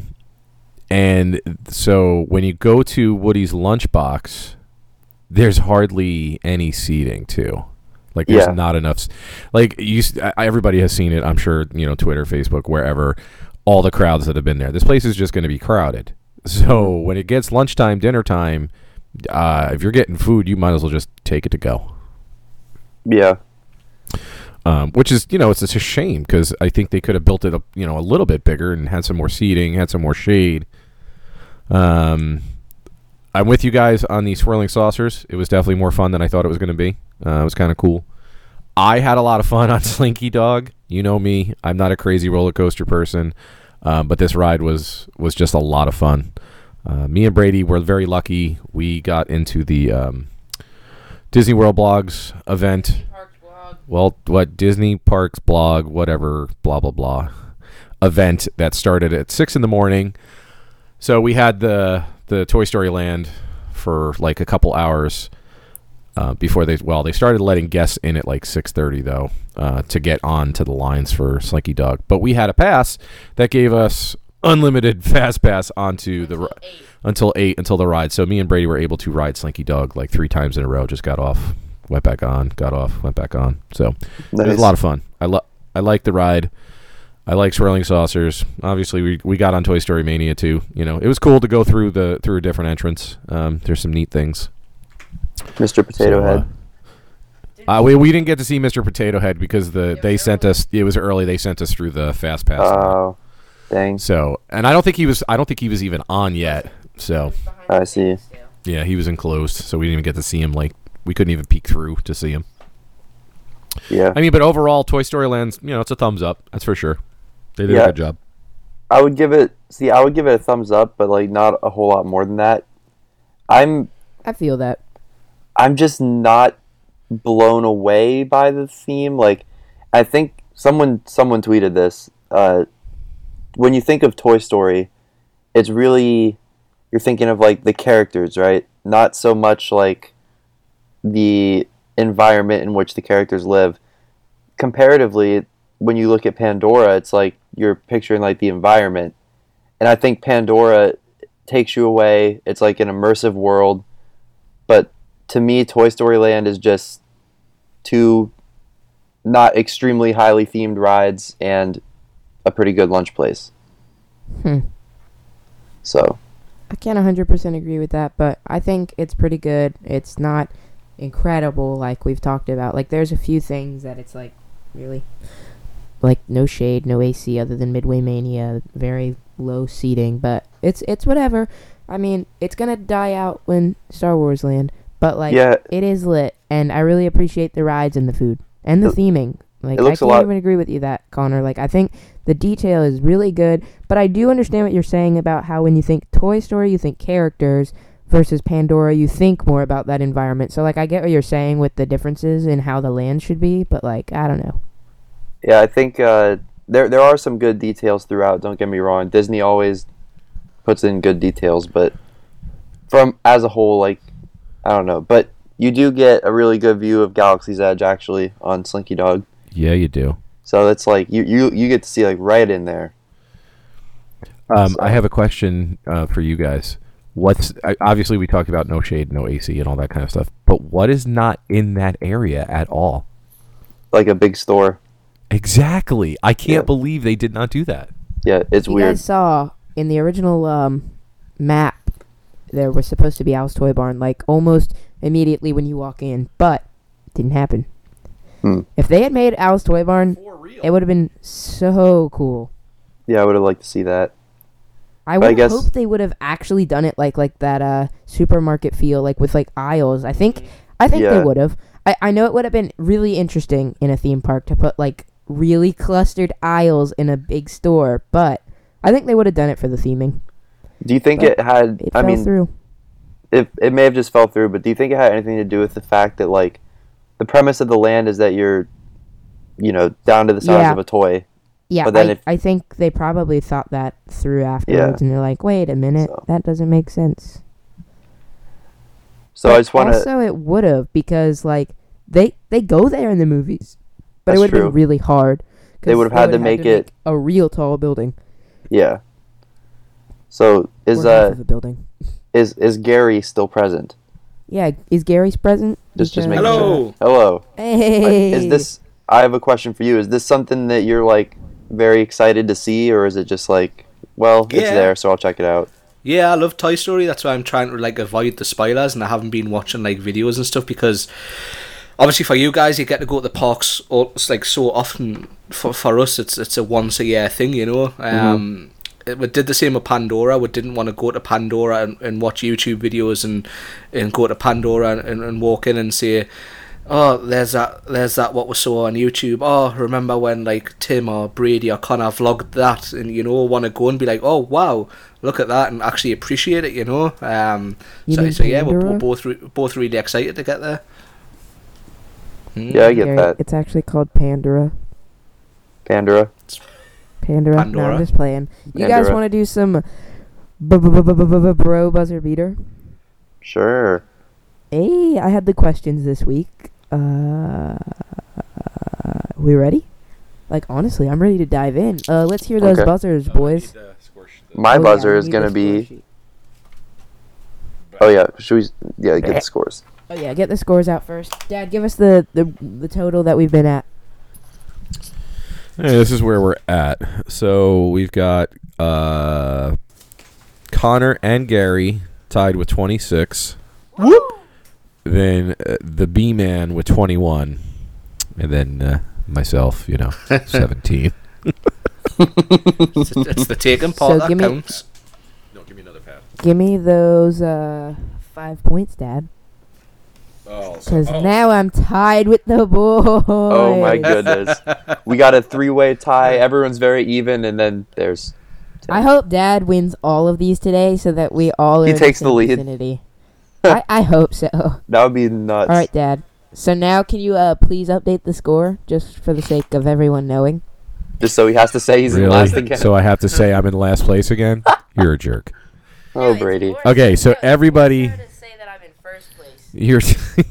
Speaker 3: and so when you go to Woody's lunchbox, there's hardly any seating too. Like there's
Speaker 2: Yeah.
Speaker 3: not enough. Like you, everybody has seen it. I'm sure you know Twitter, Facebook, wherever. All the crowds that have been there. This place is just going to be crowded. So when it gets lunchtime, dinner time, uh, if you're getting food, you might as well just take it to go.
Speaker 2: Yeah.
Speaker 3: um, which is you know it's, it's a shame because I think they could have built it up you know a little bit bigger and had some more seating, had some more shade. Um, I'm with you guys on the swirling saucers. It was definitely more fun than I thought it was going to be. Uh, it was kind of cool. I had a lot of fun on Slinky Dog. You know me; I'm not a crazy roller coaster person, um, but this ride was was just a lot of fun. Uh, me and Brady were very lucky. We got into the um, Disney World Blogs event well, what Disney Parks blog, whatever, blah blah blah, event that started at six in the morning. So we had the the Toy Story Land for like a couple hours uh, before they well they started letting guests in at like six thirty though uh, to get on to the lines for Slinky Dog. But we had a pass that gave us unlimited fast pass onto the ri- until eight until the ride. So me and Brady were able to ride Slinky Dog like three times in a row. Just got off, went back on, got off, went back on. So it was a lot of fun. I lo- I like the ride. I like swirling saucers. Obviously, we we got on Toy Story Mania too. You know, it was cool to go through the through a different entrance. Um, there's some neat things.
Speaker 2: Mr. Potato
Speaker 3: So,
Speaker 2: Head.
Speaker 3: Uh, uh, we we didn't get to see Mr. Potato Head because the they sent us. It was early. They sent us through the fast pass. line.
Speaker 2: Oh, dang.
Speaker 3: So, and I don't think he was. I don't think he was even on yet. So,
Speaker 2: I see.
Speaker 3: yeah, he was enclosed. So we didn't even get to see him. Like we couldn't even peek through to see him.
Speaker 2: Yeah.
Speaker 3: I mean, but overall, Toy Story Land's you know it's a thumbs up. That's for sure. They did
Speaker 2: Yeah.
Speaker 3: a good job.
Speaker 2: I would give it. See, I would give it a thumbs up, but like not a whole lot more than that. I'm
Speaker 4: I feel that.
Speaker 2: I'm just not blown away by the theme. Like, I think someone someone tweeted this. Uh, when you think of Toy Story, it's really you're thinking of like the characters, right? Not so much like the environment in which the characters live. Comparatively, when you look at Pandora, it's like you're picturing like the environment, and I think Pandora takes you away. It's like an immersive world, but to me, Toy Story Land is just two not extremely highly themed rides and a pretty good lunch place.
Speaker 4: Hmm.
Speaker 2: So,
Speaker 4: I can't 100% agree with that, but I think it's pretty good. It's not incredible like we've talked about. Like there's a few things that it's like really like no shade, no AC other than Midway Mania, very low seating, but it's it's whatever. I mean, it's going to die out when Star Wars land, but like
Speaker 2: yeah,
Speaker 4: it is lit and I really appreciate the rides and the food and the
Speaker 2: It-
Speaker 4: theming. Like
Speaker 2: it
Speaker 4: I can't even agree with you that Connor. Like I think the detail is really good, but I do understand what you're saying about how when you think Toy Story, you think characters versus Pandora, you think more about that environment. So like I get what you're saying with the differences in how the land should be, but like I don't know.
Speaker 2: Yeah, I think uh, there there are some good details throughout. Don't get me wrong. Disney always puts in good details, but from as a whole, like I don't know, but you do get a really good view of Galaxy's Edge actually on Slinky Dog.
Speaker 3: Yeah, you do.
Speaker 2: So it's like you you you get to see like right in there.
Speaker 3: Um,
Speaker 2: So-
Speaker 3: I have a question uh, for you guys. What's obviously we talked about no shade, no AC, and all that kind of stuff. But what is not in that area at all?
Speaker 2: Like a big store.
Speaker 3: Exactly. I can't
Speaker 2: Yeah.
Speaker 3: believe they did not do that.
Speaker 2: Yeah, it's
Speaker 4: you
Speaker 2: weird.
Speaker 4: guys saw in the original um, map, there was supposed to be Al's Toy Barn, like almost immediately when you walk in, but it didn't happen.
Speaker 2: Hmm.
Speaker 4: If they had made Al's Toy Barn, it would have been so cool.
Speaker 2: Yeah, I would have liked to see that.
Speaker 4: I
Speaker 2: But I
Speaker 4: would
Speaker 2: guess-
Speaker 4: hope they would have actually done it like like that uh supermarket feel, like with like aisles. I think I think they would have. I, I know it would have been really interesting in a theme park to put like really clustered aisles in a big store, but I think they would have done it for the theming.
Speaker 2: Do you think
Speaker 4: But
Speaker 2: it had?
Speaker 4: It
Speaker 2: I mean,
Speaker 4: through.
Speaker 2: it it may have just fell through, but do you think it had anything to do with the fact that like the premise of the land is that you're, you know, down to the size
Speaker 4: Yeah.
Speaker 2: of a toy.
Speaker 4: Yeah,
Speaker 2: but then
Speaker 4: I,
Speaker 2: if-
Speaker 4: I think they probably thought that through afterwards, and they're like, "Wait a minute,
Speaker 2: So-
Speaker 4: that doesn't make sense."
Speaker 2: So
Speaker 4: But
Speaker 2: I just want to.
Speaker 4: Also, it would have because like they they go there in the movies, but it would have been really hard.
Speaker 2: They would've had to
Speaker 4: would've
Speaker 2: make it-
Speaker 4: a real tall building.
Speaker 2: Yeah. So is
Speaker 4: or half
Speaker 2: uh
Speaker 4: of a building?
Speaker 2: is is Gary still present?
Speaker 4: Yeah, is Gary's present?
Speaker 2: Just just making
Speaker 1: Hello.
Speaker 2: sure. Hello.
Speaker 4: Hey,
Speaker 2: Is this? I have a question for you. Is this something that you're like very excited to see, or is it just like, well, it's there, so I'll check it out?
Speaker 1: Yeah, I love Toy Story. That's why I'm trying to like avoid the spoilers, and I haven't been watching like videos and stuff because obviously for you guys, you get to go to the parks all, like so often. For for us, it's it's a once a year thing, you know. Um, it, we did the same with Pandora. We didn't want to go to Pandora and, and watch YouTube videos and and go to Pandora and, and walk in and say. Oh, there's that. There's that. What we saw on YouTube. Oh, remember when like Tim or Brady or Connor vlogged that, and you know, want to go and be like, oh wow, look at that, and actually appreciate it. You know. Um.
Speaker 4: You
Speaker 1: so, so yeah, we're, we're both re- both really excited to get there. Mm.
Speaker 2: Yeah, I get
Speaker 4: Gary,
Speaker 2: that.
Speaker 4: It's actually called Pandora.
Speaker 2: Pandora.
Speaker 4: Pandora. No, I'm just playing. You guys want to do some bro buzzer beater?
Speaker 2: Sure.
Speaker 4: Hey, I had the questions this week. Uh, we ready? Like honestly, I'm ready to dive in. Uh, let's hear those
Speaker 2: Okay.
Speaker 4: buzzers, boys.
Speaker 2: My
Speaker 4: Oh,
Speaker 2: buzzer
Speaker 4: we
Speaker 2: is gonna be.
Speaker 4: sheet.
Speaker 2: Oh yeah. Should we? Yeah, get the scores.
Speaker 4: Oh yeah, get the scores out first. Dad, give us the the the total that we've been at.
Speaker 3: Hey, this is where we're at. So we've got uh, Connor and Gary tied with 26. Whoop. Then uh, the B man with 21. And then uh, myself, you know, 17.
Speaker 1: it's, it's the taken part
Speaker 4: So
Speaker 1: that
Speaker 4: give me-
Speaker 1: counts.
Speaker 3: No, give me another pad.
Speaker 4: Give me those uh five points, Dad.
Speaker 3: Oh,
Speaker 4: Because now I'm tied with the boys.
Speaker 2: Oh my goodness. we got a three-way tie. Everyone's very even, and then there's.
Speaker 4: I hope Dad wins all of these today, so that we all
Speaker 2: He
Speaker 4: in
Speaker 2: takes the lead.
Speaker 4: vicinity. I I hope so.
Speaker 2: That would be nuts.
Speaker 4: All right, Dad. So now, can you uh please update the score, just for the sake of everyone knowing?
Speaker 2: Just so he has to say he's in last
Speaker 3: Really?
Speaker 2: again.
Speaker 3: So I have to say I'm in last place again? You're a jerk.
Speaker 2: oh Brady.
Speaker 3: Okay, so everybody.
Speaker 4: say that I'm in first place.
Speaker 3: You're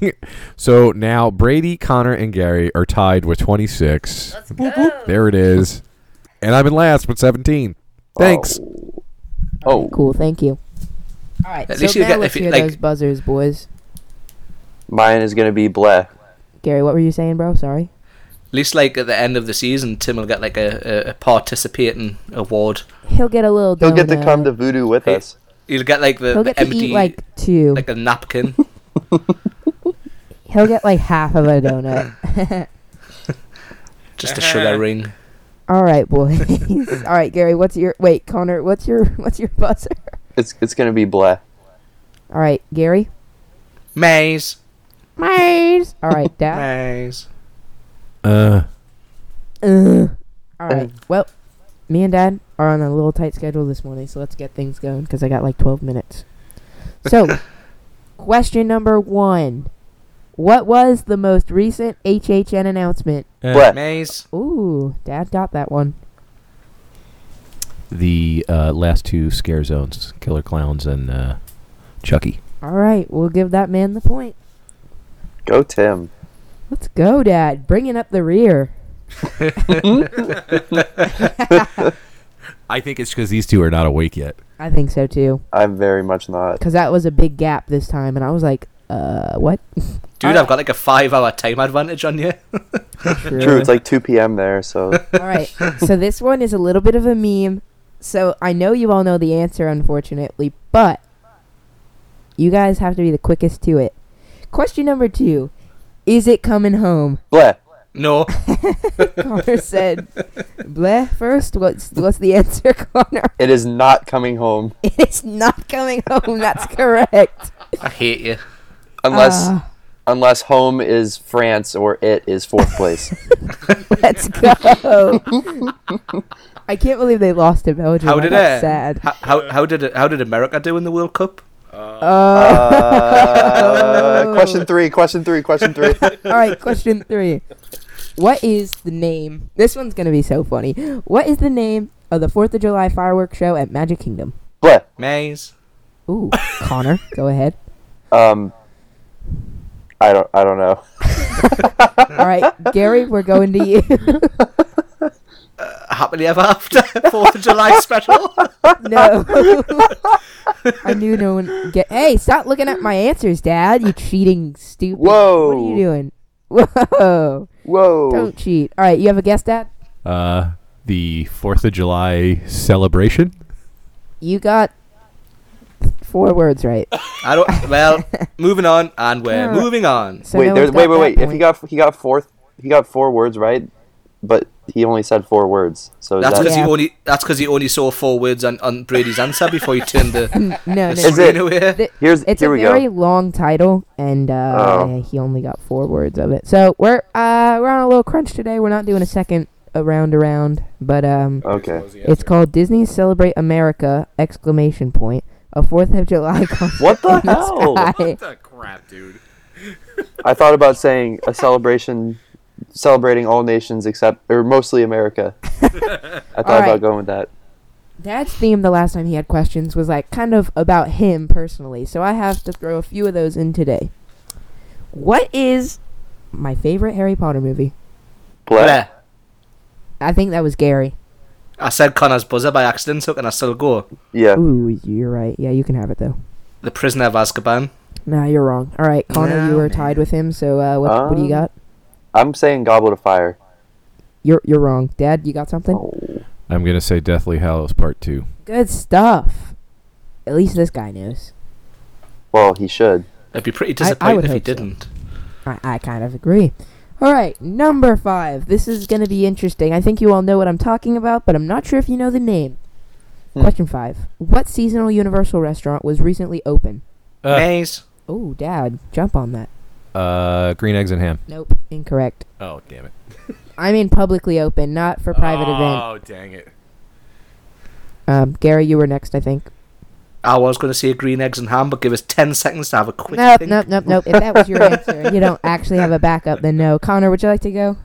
Speaker 3: so now Brady, Connor, and Gary are tied with 26.
Speaker 4: Let's go.
Speaker 3: There it is. And I'm in last with 17. Thanks.
Speaker 2: Oh. Oh,
Speaker 4: Cool. Thank you. All right.
Speaker 1: At
Speaker 4: so
Speaker 1: least you
Speaker 4: now
Speaker 1: get-
Speaker 4: let's
Speaker 1: you-
Speaker 4: hear
Speaker 1: like-
Speaker 4: those buzzers, boys.
Speaker 2: mine is gonna be bleh.
Speaker 4: Gary, what were you saying, bro? Sorry.
Speaker 1: At least like at the end of the season, Tim will get like a, a, a participating award.
Speaker 4: He'll get a little.
Speaker 2: He'll get to come to Voodoo with
Speaker 1: Hey.
Speaker 2: us.
Speaker 1: He'll get like the,
Speaker 4: He'll
Speaker 1: the
Speaker 4: get to
Speaker 1: empty
Speaker 4: eat like two.
Speaker 1: like a napkin.
Speaker 4: He'll get like half of a donut.
Speaker 1: just a sugar ring.
Speaker 4: All right, boys. All right, Gary. What's your wait, Connor? What's your what's your buzzer?
Speaker 2: It's it's gonna be bleh.
Speaker 4: All right, Gary.
Speaker 1: Maze.
Speaker 4: Maze. All right, Dad.
Speaker 1: Maze.
Speaker 3: Uh,
Speaker 4: Uh. All right. Well, me and Dad are on a little tight schedule this morning, so let's get things going because I got like 12 minutes. So, question number one: What was the most recent HHN announcement?
Speaker 2: Bleh.
Speaker 1: Maze.
Speaker 4: Ooh, Dad got that one.
Speaker 3: the uh, last two scare zones Killer Clowns and uh, Chucky.
Speaker 4: All right, we'll give that man the point.
Speaker 2: Go Tim.
Speaker 4: Let's go, Dad. Bringing up the rear.
Speaker 3: I think it's because these two are not awake yet.
Speaker 4: I think so too.
Speaker 2: I'm very much not.
Speaker 4: Because that was a big gap this time, and I was like, uh, what?
Speaker 1: Dude, I've got like a five-hour time advantage on you.
Speaker 2: True, it's like 2 p.m. there, so
Speaker 4: All right. so this one is a little bit of a meme. So I know you all know the answer, unfortunately, but you guys have to be the quickest to it. Question number two: Is it coming home?
Speaker 2: bleh.
Speaker 1: No,
Speaker 4: Connor said, "Bleh." First, what's what's the answer, Connor?
Speaker 2: It is not coming home
Speaker 4: It's not coming home. That's correct.
Speaker 1: I hate you.
Speaker 2: unless
Speaker 4: Ah,
Speaker 2: unless home is France or it is fourth place.
Speaker 4: let's go. I can't believe they lost to Belgium.
Speaker 1: How did it?
Speaker 4: sad.
Speaker 1: How, how how did it, how did America do in the World Cup?
Speaker 2: Uh, question three. Question three. Question three.
Speaker 4: All right, question three. What is the name? This one's gonna be so funny. What is the name of the Fourth of July fireworks show at Magic Kingdom?
Speaker 2: What?
Speaker 1: Maze.
Speaker 4: Ooh, Connor, go ahead.
Speaker 2: Um, I don't. I don't know.
Speaker 4: All right, Gary, we're going to you.
Speaker 1: Happily ever after Fourth of July special.
Speaker 4: no, I knew no one. Get. Hey, stop looking at my answers, Dad. You cheating, stupid.
Speaker 2: Whoa.
Speaker 4: What are you doing? Whoa!
Speaker 2: Whoa.
Speaker 4: Don't cheat. All right, you have a guess, Dad.
Speaker 3: Uh, the Fourth of July celebration.
Speaker 4: You got four words right.
Speaker 1: I don't. Well, moving on, and we're moving on.
Speaker 4: So
Speaker 2: wait.
Speaker 4: no
Speaker 2: There's, wait. Wait. Wait. If he got he got fourth, he got four words right, but he only said four words. So is
Speaker 1: That's
Speaker 2: that,
Speaker 1: because
Speaker 4: Yeah.
Speaker 1: he only. That's because he only saw four words on, on Brady's answer before he turned the,
Speaker 4: no, no,
Speaker 1: the
Speaker 2: Is
Speaker 1: screen
Speaker 2: it-
Speaker 1: away.
Speaker 4: The-
Speaker 2: here's
Speaker 4: It's
Speaker 2: here
Speaker 4: a
Speaker 2: we
Speaker 4: very
Speaker 2: go.
Speaker 4: long title, and uh,
Speaker 2: Oh.
Speaker 4: he only got four words of it. So we're uh, we're on a little crunch today. We're not doing a second uh, round around, but um,
Speaker 2: Okay.
Speaker 4: it's called Disney Celebrate America! Exclamation point. A Fourth of July concert
Speaker 2: What the
Speaker 4: in
Speaker 2: hell?
Speaker 4: sky.
Speaker 3: the crap, dude?
Speaker 2: I thought about saying a celebration, celebrating all nations except or mostly America. I thought
Speaker 4: Alright.
Speaker 2: about going with that.
Speaker 4: Dad's theme the last time he had questions was like kind of about him personally, so I have to throw a few of those in today. What is my favorite Harry Potter movie?
Speaker 2: Bleh.
Speaker 1: Bleh.
Speaker 4: I think that was Gary.
Speaker 1: I said Connor's buzzer by accident, so can I still go?
Speaker 2: Yeah.
Speaker 4: Ooh, you're right. Yeah, you can have it though.
Speaker 1: The Prisoner of Azkaban.
Speaker 4: Nah, you're wrong. All right, Connor, you
Speaker 1: No,
Speaker 4: were tied with him. So uh, what, what do you
Speaker 2: Um,
Speaker 4: got?
Speaker 2: I'm saying Goblet of Fire.
Speaker 4: You're you're wrong. Dad, you got something?
Speaker 2: Oh.
Speaker 3: I'm gonna say Deathly Hallows Part Two.
Speaker 4: Good stuff. At least this guy knows.
Speaker 2: Well, he should.
Speaker 1: I'd be pretty
Speaker 4: I- I would
Speaker 1: disappointed if he didn't.
Speaker 4: I, I kind of agree. All right, number five. This is going to be interesting. I think you all know what I'm talking about, but I'm not sure if you know the name.
Speaker 2: Hmm.
Speaker 4: Question five. What seasonal Universal restaurant was recently open?
Speaker 3: Uh,
Speaker 1: Maze.
Speaker 4: Oh, Dad, jump on that.
Speaker 3: Uh, green eggs and ham.
Speaker 4: Nope, incorrect.
Speaker 3: Oh, damn it.
Speaker 4: I mean publicly open, not for private event.
Speaker 3: Oh, dang it.
Speaker 4: Um, Gary, you were next, I think.
Speaker 1: I was going to say green eggs and ham, but give us 10 seconds to have a quick
Speaker 4: Nope,
Speaker 1: think.
Speaker 4: nope, nope, nope. If that was your answer, and you don't actually have a backup, then no. Connor, would you like to go?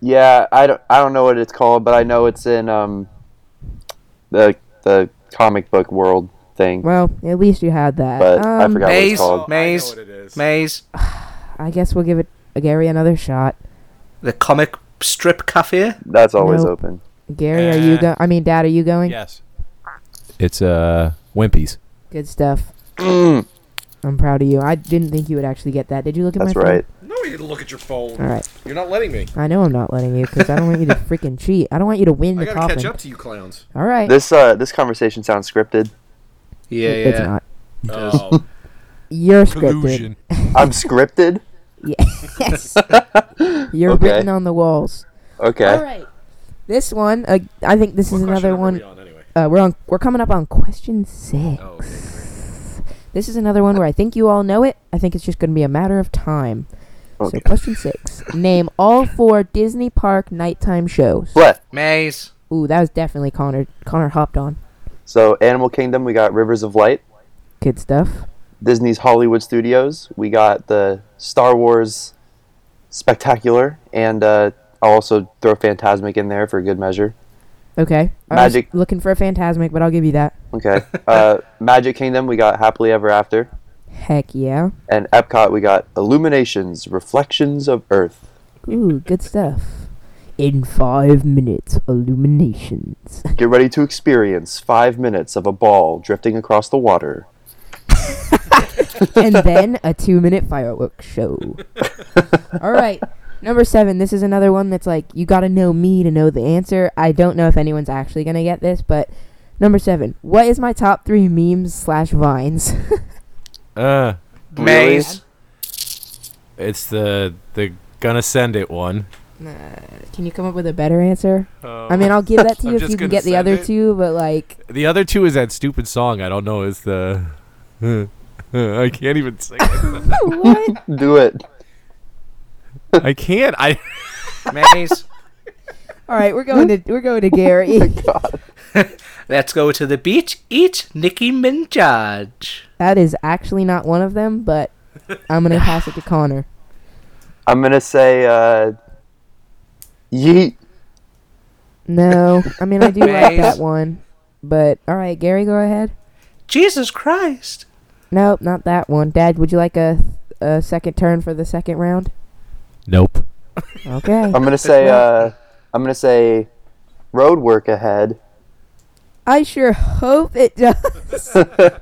Speaker 2: Yeah, I don't. I don't know what it's called, but I know it's in um the the comic book world thing.
Speaker 4: Well, at least you had that.
Speaker 2: But I
Speaker 4: um,
Speaker 2: forgot what
Speaker 1: Maze.
Speaker 2: it's called.
Speaker 1: Maze. Maze.
Speaker 4: I guess we'll give it uh, Gary another shot.
Speaker 1: The comic strip cafe.
Speaker 2: That's always
Speaker 4: Nope.
Speaker 2: open.
Speaker 4: Gary, are you
Speaker 3: Uh,
Speaker 4: go? I mean, Dad, are you going?
Speaker 3: Yes. It's uh Wimpy's.
Speaker 4: Good stuff.
Speaker 2: Mm,
Speaker 4: I'm proud of you. I didn't think you would actually get that. Did you look at
Speaker 2: that's
Speaker 4: my phone?
Speaker 2: That's right.
Speaker 3: No, you didn't look at your phone.
Speaker 4: All right.
Speaker 3: You're not letting me.
Speaker 4: I know I'm not letting you because I don't want you to freaking cheat. I don't want you to win the gotta coffin.
Speaker 3: Catch up to you clowns.
Speaker 4: All right.
Speaker 2: This uh this conversation sounds scripted.
Speaker 1: Yeah,
Speaker 4: It- It's not.
Speaker 3: Oh,
Speaker 4: You're scripted.
Speaker 3: collusion.
Speaker 2: I'm scripted.
Speaker 4: Yes. You're
Speaker 2: Okay.
Speaker 4: written on the walls.
Speaker 2: Okay.
Speaker 4: All right. This one, uh, I think this is another one. Uh, we're on. We're coming up on question six.
Speaker 3: Oh, okay,
Speaker 4: This is another one where I think you all know it. I think it's just going to be a matter of time.
Speaker 2: Okay.
Speaker 4: So, question six: Name all four Disney Park nighttime shows.
Speaker 2: What?
Speaker 1: Maze.
Speaker 4: Ooh, that was definitely Connor. Connor hopped on.
Speaker 2: So Animal Kingdom, we got Rivers of Light.
Speaker 4: Good stuff.
Speaker 2: Disney's Hollywood Studios, we got the Star Wars Spectacular, and uh, I'll also throw Fantasmic in there for good measure.
Speaker 4: Okay. I
Speaker 2: Magic-
Speaker 4: was looking for a Fantasmic, but I'll give you that.
Speaker 2: Okay. uh, Magic Kingdom, we got Happily Ever After,
Speaker 4: Heck yeah.
Speaker 2: and Epcot, we got Illuminations, Reflections of Earth.
Speaker 4: Ooh, good stuff. In five minutes, illuminations.
Speaker 2: Get ready to experience five minutes of a ball drifting across the water.
Speaker 4: And then a two minute fireworks show. All right. Number seven. This is another one that's like, you gotta know me to know the answer. I don't know if anyone's actually gonna get this, but number seven. What is my top three memes slash vines?
Speaker 3: Uh,
Speaker 1: Maze.
Speaker 3: it's the the gonna send it one.
Speaker 4: Uh, can you come up with a better answer? I mean, I'll give that to
Speaker 3: I'm
Speaker 4: you if you can get the other
Speaker 3: it.
Speaker 4: two, but like,
Speaker 3: The other two is that stupid song. I don't know. Is the I can't even sing it.
Speaker 4: what?
Speaker 2: Do it.
Speaker 3: I can't. I
Speaker 1: Maze.
Speaker 4: All right, we're going to we're going to Gary.
Speaker 2: God.
Speaker 1: Let's go to the beach. Eat Nicki Minaj.
Speaker 4: that is actually not one of them, but I'm gonna pass it to Connor.
Speaker 2: I'm gonna say uh, yeet.
Speaker 4: No, I mean I do like that one, but all right, Gary, go ahead.
Speaker 1: Jesus Christ.
Speaker 4: Nope, not that one. Dad, would you like a a second turn for the second round?
Speaker 3: nope.
Speaker 4: Okay.
Speaker 2: I'm gonna say uh, I'm gonna say road work ahead.
Speaker 4: I sure hope it does.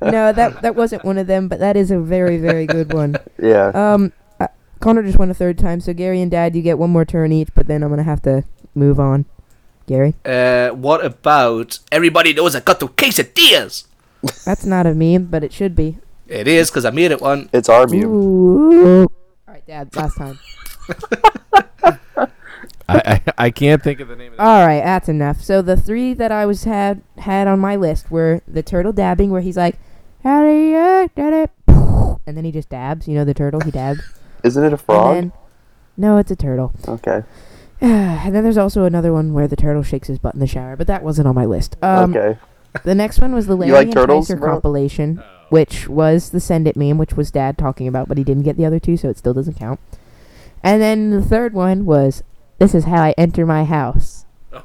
Speaker 4: no, that that wasn't one of them, but that is a very very good one.
Speaker 2: Yeah.
Speaker 4: Um, uh, Connor just won a third time, so Gary and Dad, you get one more turn each, but then I'm gonna have to move on. Gary,
Speaker 1: Uh, what about everybody knows I got the quesadillas?
Speaker 4: that's not a meme, but it should be.
Speaker 1: It is because I made it one.
Speaker 2: It's our meme.
Speaker 4: All right, Dad, last time.
Speaker 3: I, I I can't think of the name of that.
Speaker 4: All right, that's enough. So the three that I was had had on my list were the turtle dabbing, where he's like, "How do you did it?" and then he just dabs. You know the turtle, he dabs.
Speaker 2: Isn't it a frog?
Speaker 4: then, no, it's a turtle.
Speaker 2: Okay.
Speaker 4: and then there's also another one where the turtle shakes his butt in the shower, but that wasn't on my list. Um,
Speaker 2: okay.
Speaker 4: The next one was the Larry
Speaker 2: like
Speaker 4: and
Speaker 2: turtles,
Speaker 4: Tracer
Speaker 2: bro?
Speaker 4: compilation, which was the Send It meme, which was Dad talking about, but he didn't get the other two, so it still doesn't count. And then the third one was This is how I enter my house.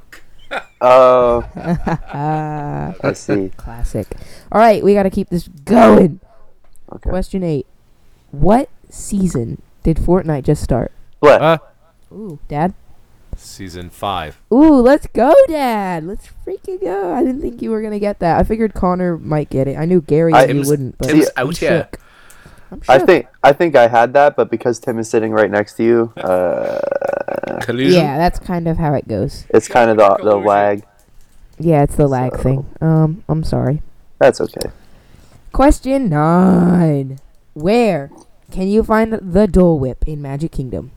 Speaker 2: Oh,
Speaker 4: Ah,
Speaker 2: I see.
Speaker 4: classic. All right, we got to keep this going.
Speaker 2: Okay.
Speaker 4: Question eight: What season did Fortnite just start?
Speaker 2: What?
Speaker 3: Uh,
Speaker 4: Ooh, Dad.
Speaker 3: Season five.
Speaker 4: Ooh, let's go, Dad. Let's freaking go. I didn't think you were gonna get that. I figured Connor might get it. I knew Gary
Speaker 2: I-
Speaker 4: and you wouldn't, but
Speaker 1: Tim's
Speaker 4: I'm
Speaker 1: out here.
Speaker 4: I'm
Speaker 2: I think I think I had that, but because Tim is sitting right next to you, uh,
Speaker 1: Collusion.
Speaker 4: Yeah, that's kind of how it goes.
Speaker 2: it's kind of the the lag.
Speaker 4: Yeah, it's the lag
Speaker 2: So-
Speaker 4: thing. Um, I'm sorry.
Speaker 2: That's okay.
Speaker 4: Question nine: Where can you find the Dole Whip in Magic Kingdom?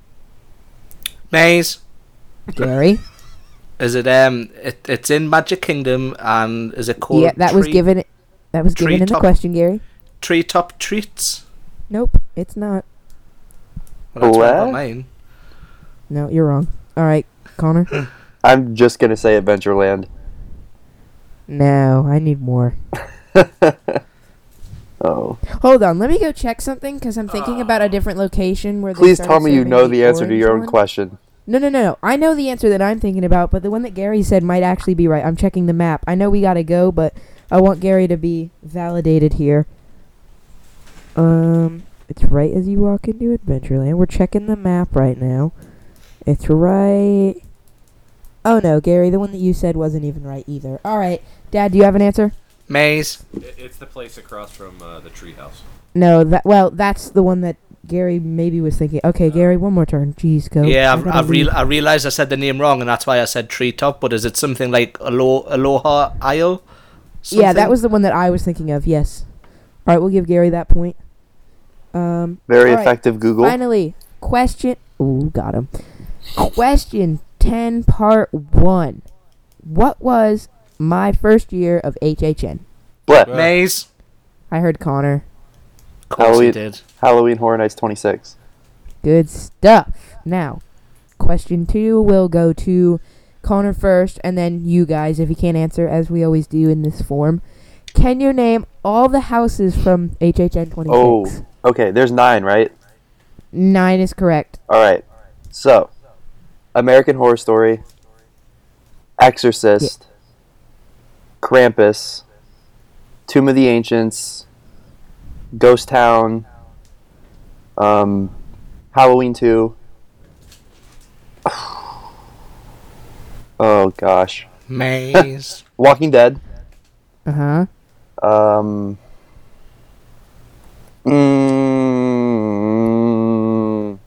Speaker 1: Maze.
Speaker 4: Gary.
Speaker 1: Is it um? It, it's in Magic Kingdom, and is it called?
Speaker 4: yeah, that was given. That was given in the
Speaker 1: Treetop-
Speaker 4: question, Gary.
Speaker 1: Treetop treats.
Speaker 4: Nope, it's not.
Speaker 1: Well, that's what I mine.
Speaker 4: No, you're wrong. All right, Connor.
Speaker 2: I'm just gonna say Adventureland.
Speaker 4: no, I need more.
Speaker 2: Oh,
Speaker 4: Hold on, let me go check something because I'm thinking about a different location where.
Speaker 2: please tell me you know the answer to your own
Speaker 4: one.
Speaker 2: question.
Speaker 4: No, no, no, no. I know the answer that I'm thinking about, but the one that Gary said might actually be right. I'm checking the map. I know we gotta go, but I want Gary to be validated here. Um, it's right as you walk into Adventureland. We're checking the map right now. It's right. Oh no, Gary, the one that you said wasn't even right either. All right, Dad, do you have an answer?
Speaker 1: Maze.
Speaker 3: It's the place across from uh, the treehouse.
Speaker 4: No, that well, that's the one that Gary maybe was thinking. Okay, Gary, one more turn. Jeez, go.
Speaker 1: yeah,
Speaker 4: I
Speaker 1: I've, I've real. I realized I said the name wrong, and that's why I said treetop. But is it something like Alo- Aloha Isle?
Speaker 4: Yeah, that was the one that I was thinking of. Yes. All right, we'll give Gary that point. Um,
Speaker 2: Very
Speaker 4: All right,
Speaker 2: effective Google.
Speaker 4: finally, question. Ooh, got him. Question ten, part one. What was my first year of HHN?
Speaker 2: What?
Speaker 1: Maze.
Speaker 4: I heard Connor.
Speaker 1: Of course
Speaker 2: Halloween.
Speaker 1: he did.
Speaker 2: Halloween Horror Nights 26.
Speaker 4: Good stuff. Now, question two will go to Connor first, and then you guys, if you can't answer, as we always do in this form. Can you name all the houses from HHN 26?
Speaker 2: Oh, okay. There's nine, right?
Speaker 4: Nine is correct.
Speaker 2: All right. So, American Horror Story, Exorcist, Krampus, Tomb of the Ancients, Ghost Town, um, Halloween 2. Oh gosh.
Speaker 1: Maze.
Speaker 2: Walking Dead.
Speaker 4: Uh huh.
Speaker 2: Um. Mm,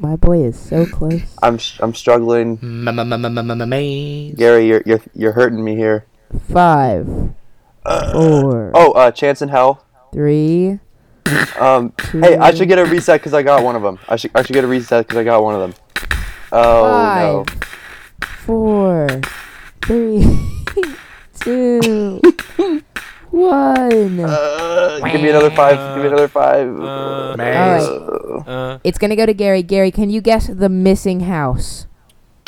Speaker 4: My boy is so close.
Speaker 2: I'm I'm struggling.
Speaker 1: Maze.
Speaker 2: Gary, you're you're you're hurting me here.
Speaker 4: Five, four,
Speaker 2: Oh, uh, Chance in Hell.
Speaker 4: Three,
Speaker 2: Um, hey, I should get a reset because I got one of them. I should I should get a reset because I got one of them. Oh no.
Speaker 4: five, four, three, two, one.
Speaker 2: Uh, give me another five. Give me another five.
Speaker 3: Uh,
Speaker 1: Maze.
Speaker 2: Uh,
Speaker 3: Uh,
Speaker 4: It's gonna go to Gary. Gary, can you guess the missing house?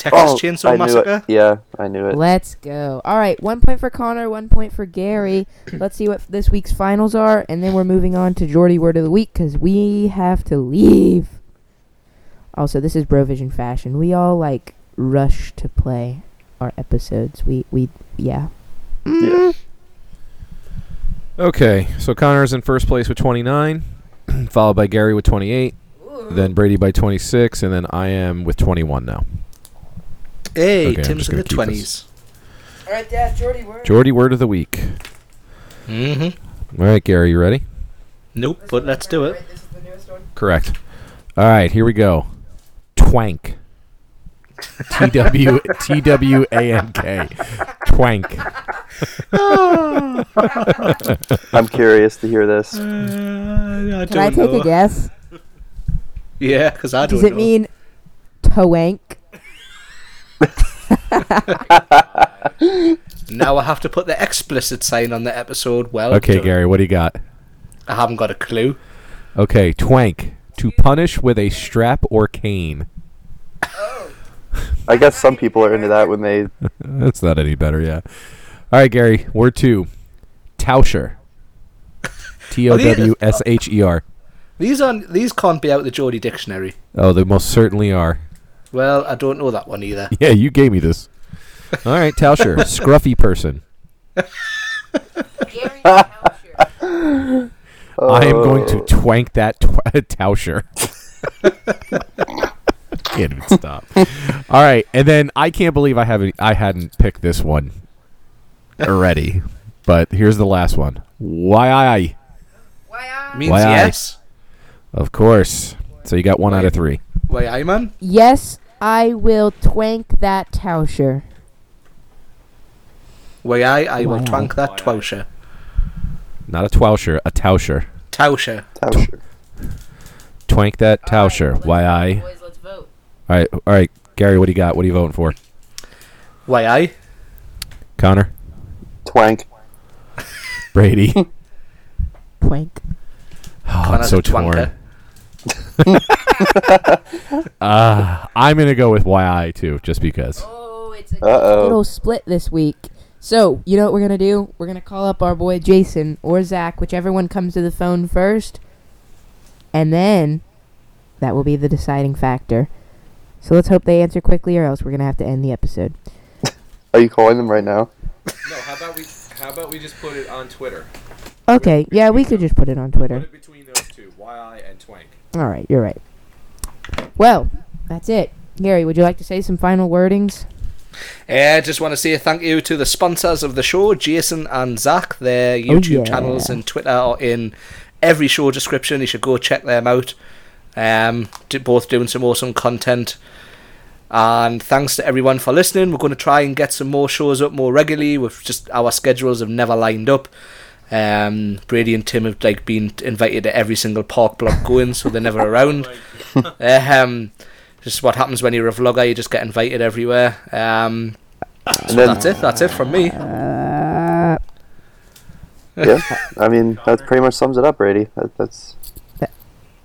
Speaker 1: Texas
Speaker 2: oh,
Speaker 1: Chainsaw
Speaker 2: I knew
Speaker 1: Massacre.
Speaker 2: it. Yeah, I knew it.
Speaker 4: Let's go. All right, one point for Connor, one point for Gary. Let's see what this week's finals are, and then we're moving on to Geordie Word of the Week because we have to leave. Also, this is Brovision fashion. We all like rush to play our episodes. We we yeah.
Speaker 2: Yeah. Mm.
Speaker 3: okay, so Connor's in first place with 29, followed by Gary with 28, then Brady by 26, and then I am with 21 now.
Speaker 1: Hey,
Speaker 3: Okay,
Speaker 1: Tim's in the
Speaker 3: gonna keep this.
Speaker 1: twenties.
Speaker 4: All right, Dad. Geordie Word.
Speaker 3: Geordie word of the week.
Speaker 1: Mm-hmm.
Speaker 3: All right, Gary, you ready?
Speaker 1: Nope, but let's do it.
Speaker 3: Correct. All right, here we go. Twank. T W T W A N K. Twank.
Speaker 2: I'm curious to hear this.
Speaker 1: Uh, I
Speaker 4: Can I take a guess?
Speaker 1: Yeah, because I don't
Speaker 4: Does it
Speaker 1: know.
Speaker 4: mean toank?
Speaker 1: now I have to put the explicit sign on the episode. Well,
Speaker 3: Okay,
Speaker 1: done.
Speaker 3: Gary, what do you got?
Speaker 1: I haven't got a clue.
Speaker 3: Okay, twank. To punish with a strap or cane.
Speaker 2: I guess some people are into that when they.
Speaker 3: That's not any better, yeah. All right, Gary, word two. Towsher. T O W S H E R.
Speaker 1: These aren't. These can't be out the Geordie dictionary.
Speaker 3: Oh, they most certainly are.
Speaker 1: Well, I don't know that one either.
Speaker 3: Yeah, you gave me this. All right, Towsher. Scruffy person. I am going to
Speaker 2: Oh.
Speaker 3: twank that tw- Towsher. can't even stop. All right, and then I can't believe I haven't I hadn't picked this one already. But here's the last one. Why I?
Speaker 1: Means
Speaker 3: Why I?
Speaker 1: yes.
Speaker 3: Of course. So you got one out of three.
Speaker 1: Why I man?
Speaker 4: Yes, I will twank that Towsher.
Speaker 1: Why I? I will
Speaker 4: Why
Speaker 1: twank that twosher.
Speaker 3: Not a Towsher, a Towsher.
Speaker 1: Tausher.
Speaker 2: Towsher.
Speaker 3: Twank that Towsher. Why I?
Speaker 4: Boys, let's vote.
Speaker 3: All right, all right, Gary. What do you got? What are you voting for?
Speaker 1: Why I?
Speaker 3: Connor,
Speaker 2: Twank.
Speaker 3: Brady.
Speaker 4: Twank.
Speaker 3: Oh, I'm
Speaker 1: Connor's
Speaker 3: so
Speaker 1: a twanker.
Speaker 3: torn. Uh, I'm gonna go with YI too, just because.
Speaker 4: Oh, it's a
Speaker 2: Uh
Speaker 4: little
Speaker 2: oh.
Speaker 4: split this week. So, you know what we're going to do? We're going to call up our boy Jason or Zach, whichever one comes to the phone first. And then that will be the deciding factor. So let's hope they answer quickly, or else we're going to have to end the episode.
Speaker 2: Are you calling them right now?
Speaker 3: No, how about we? How about we just put it on Twitter?
Speaker 4: Okay, yeah, we could just put it on Twitter.
Speaker 3: Put it between those two, YI and Twank.
Speaker 4: All right, you're right. Well, that's it. Gary, would you like to say some final wordings?
Speaker 1: I just want to say thank you to the sponsors of the show, Jason and Zach. Their YouTube
Speaker 4: yeah.
Speaker 1: channels and Twitter are in every show description. You should go check them out. Um, both doing some awesome content. And thanks to everyone for listening. We're going to try and get some more shows up more regularly. With just our schedules have never lined up. Um, Brady and Tim have like been invited to every single park block going, so they're never around. um, just what happens when you're a vlogger, you just get invited everywhere. Um,
Speaker 2: And
Speaker 1: so
Speaker 2: then,
Speaker 1: that's it. That's it from me.
Speaker 4: Uh,
Speaker 2: yeah, I mean, that pretty much sums it up, Brady. That, that's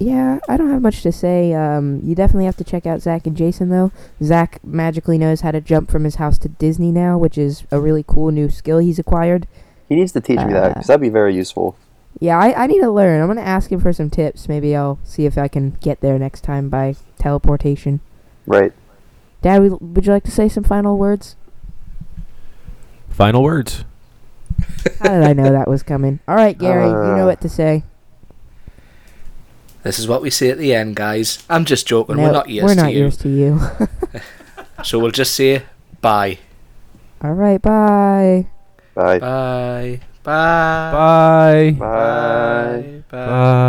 Speaker 4: yeah, I don't have much to say. Um, you definitely have to check out Zach and Jason, though. Zach magically knows how to jump from his house to Disney now, which is a really cool new skill he's acquired.
Speaker 2: he needs to teach me that because that'd be very useful.
Speaker 4: Yeah, I, I need to learn. I'm going to ask him for some tips. Maybe I'll see if I can get there next time by teleportation.
Speaker 2: Right.
Speaker 4: Dad, would would you like to say some final words?
Speaker 3: Final words.
Speaker 4: How did I know that was coming? All right, Gary, you know
Speaker 2: Uh.
Speaker 4: what to say.
Speaker 1: This is what we say at the end, guys. I'm just joking.
Speaker 4: No,
Speaker 1: we're not ears
Speaker 4: we're
Speaker 1: to
Speaker 4: not
Speaker 1: you.
Speaker 4: ears to you.
Speaker 1: So we'll just say Bye.
Speaker 4: All right, bye.
Speaker 2: Bye.
Speaker 1: Bye. Bye.
Speaker 3: Bye.
Speaker 2: Bye.
Speaker 1: Bye.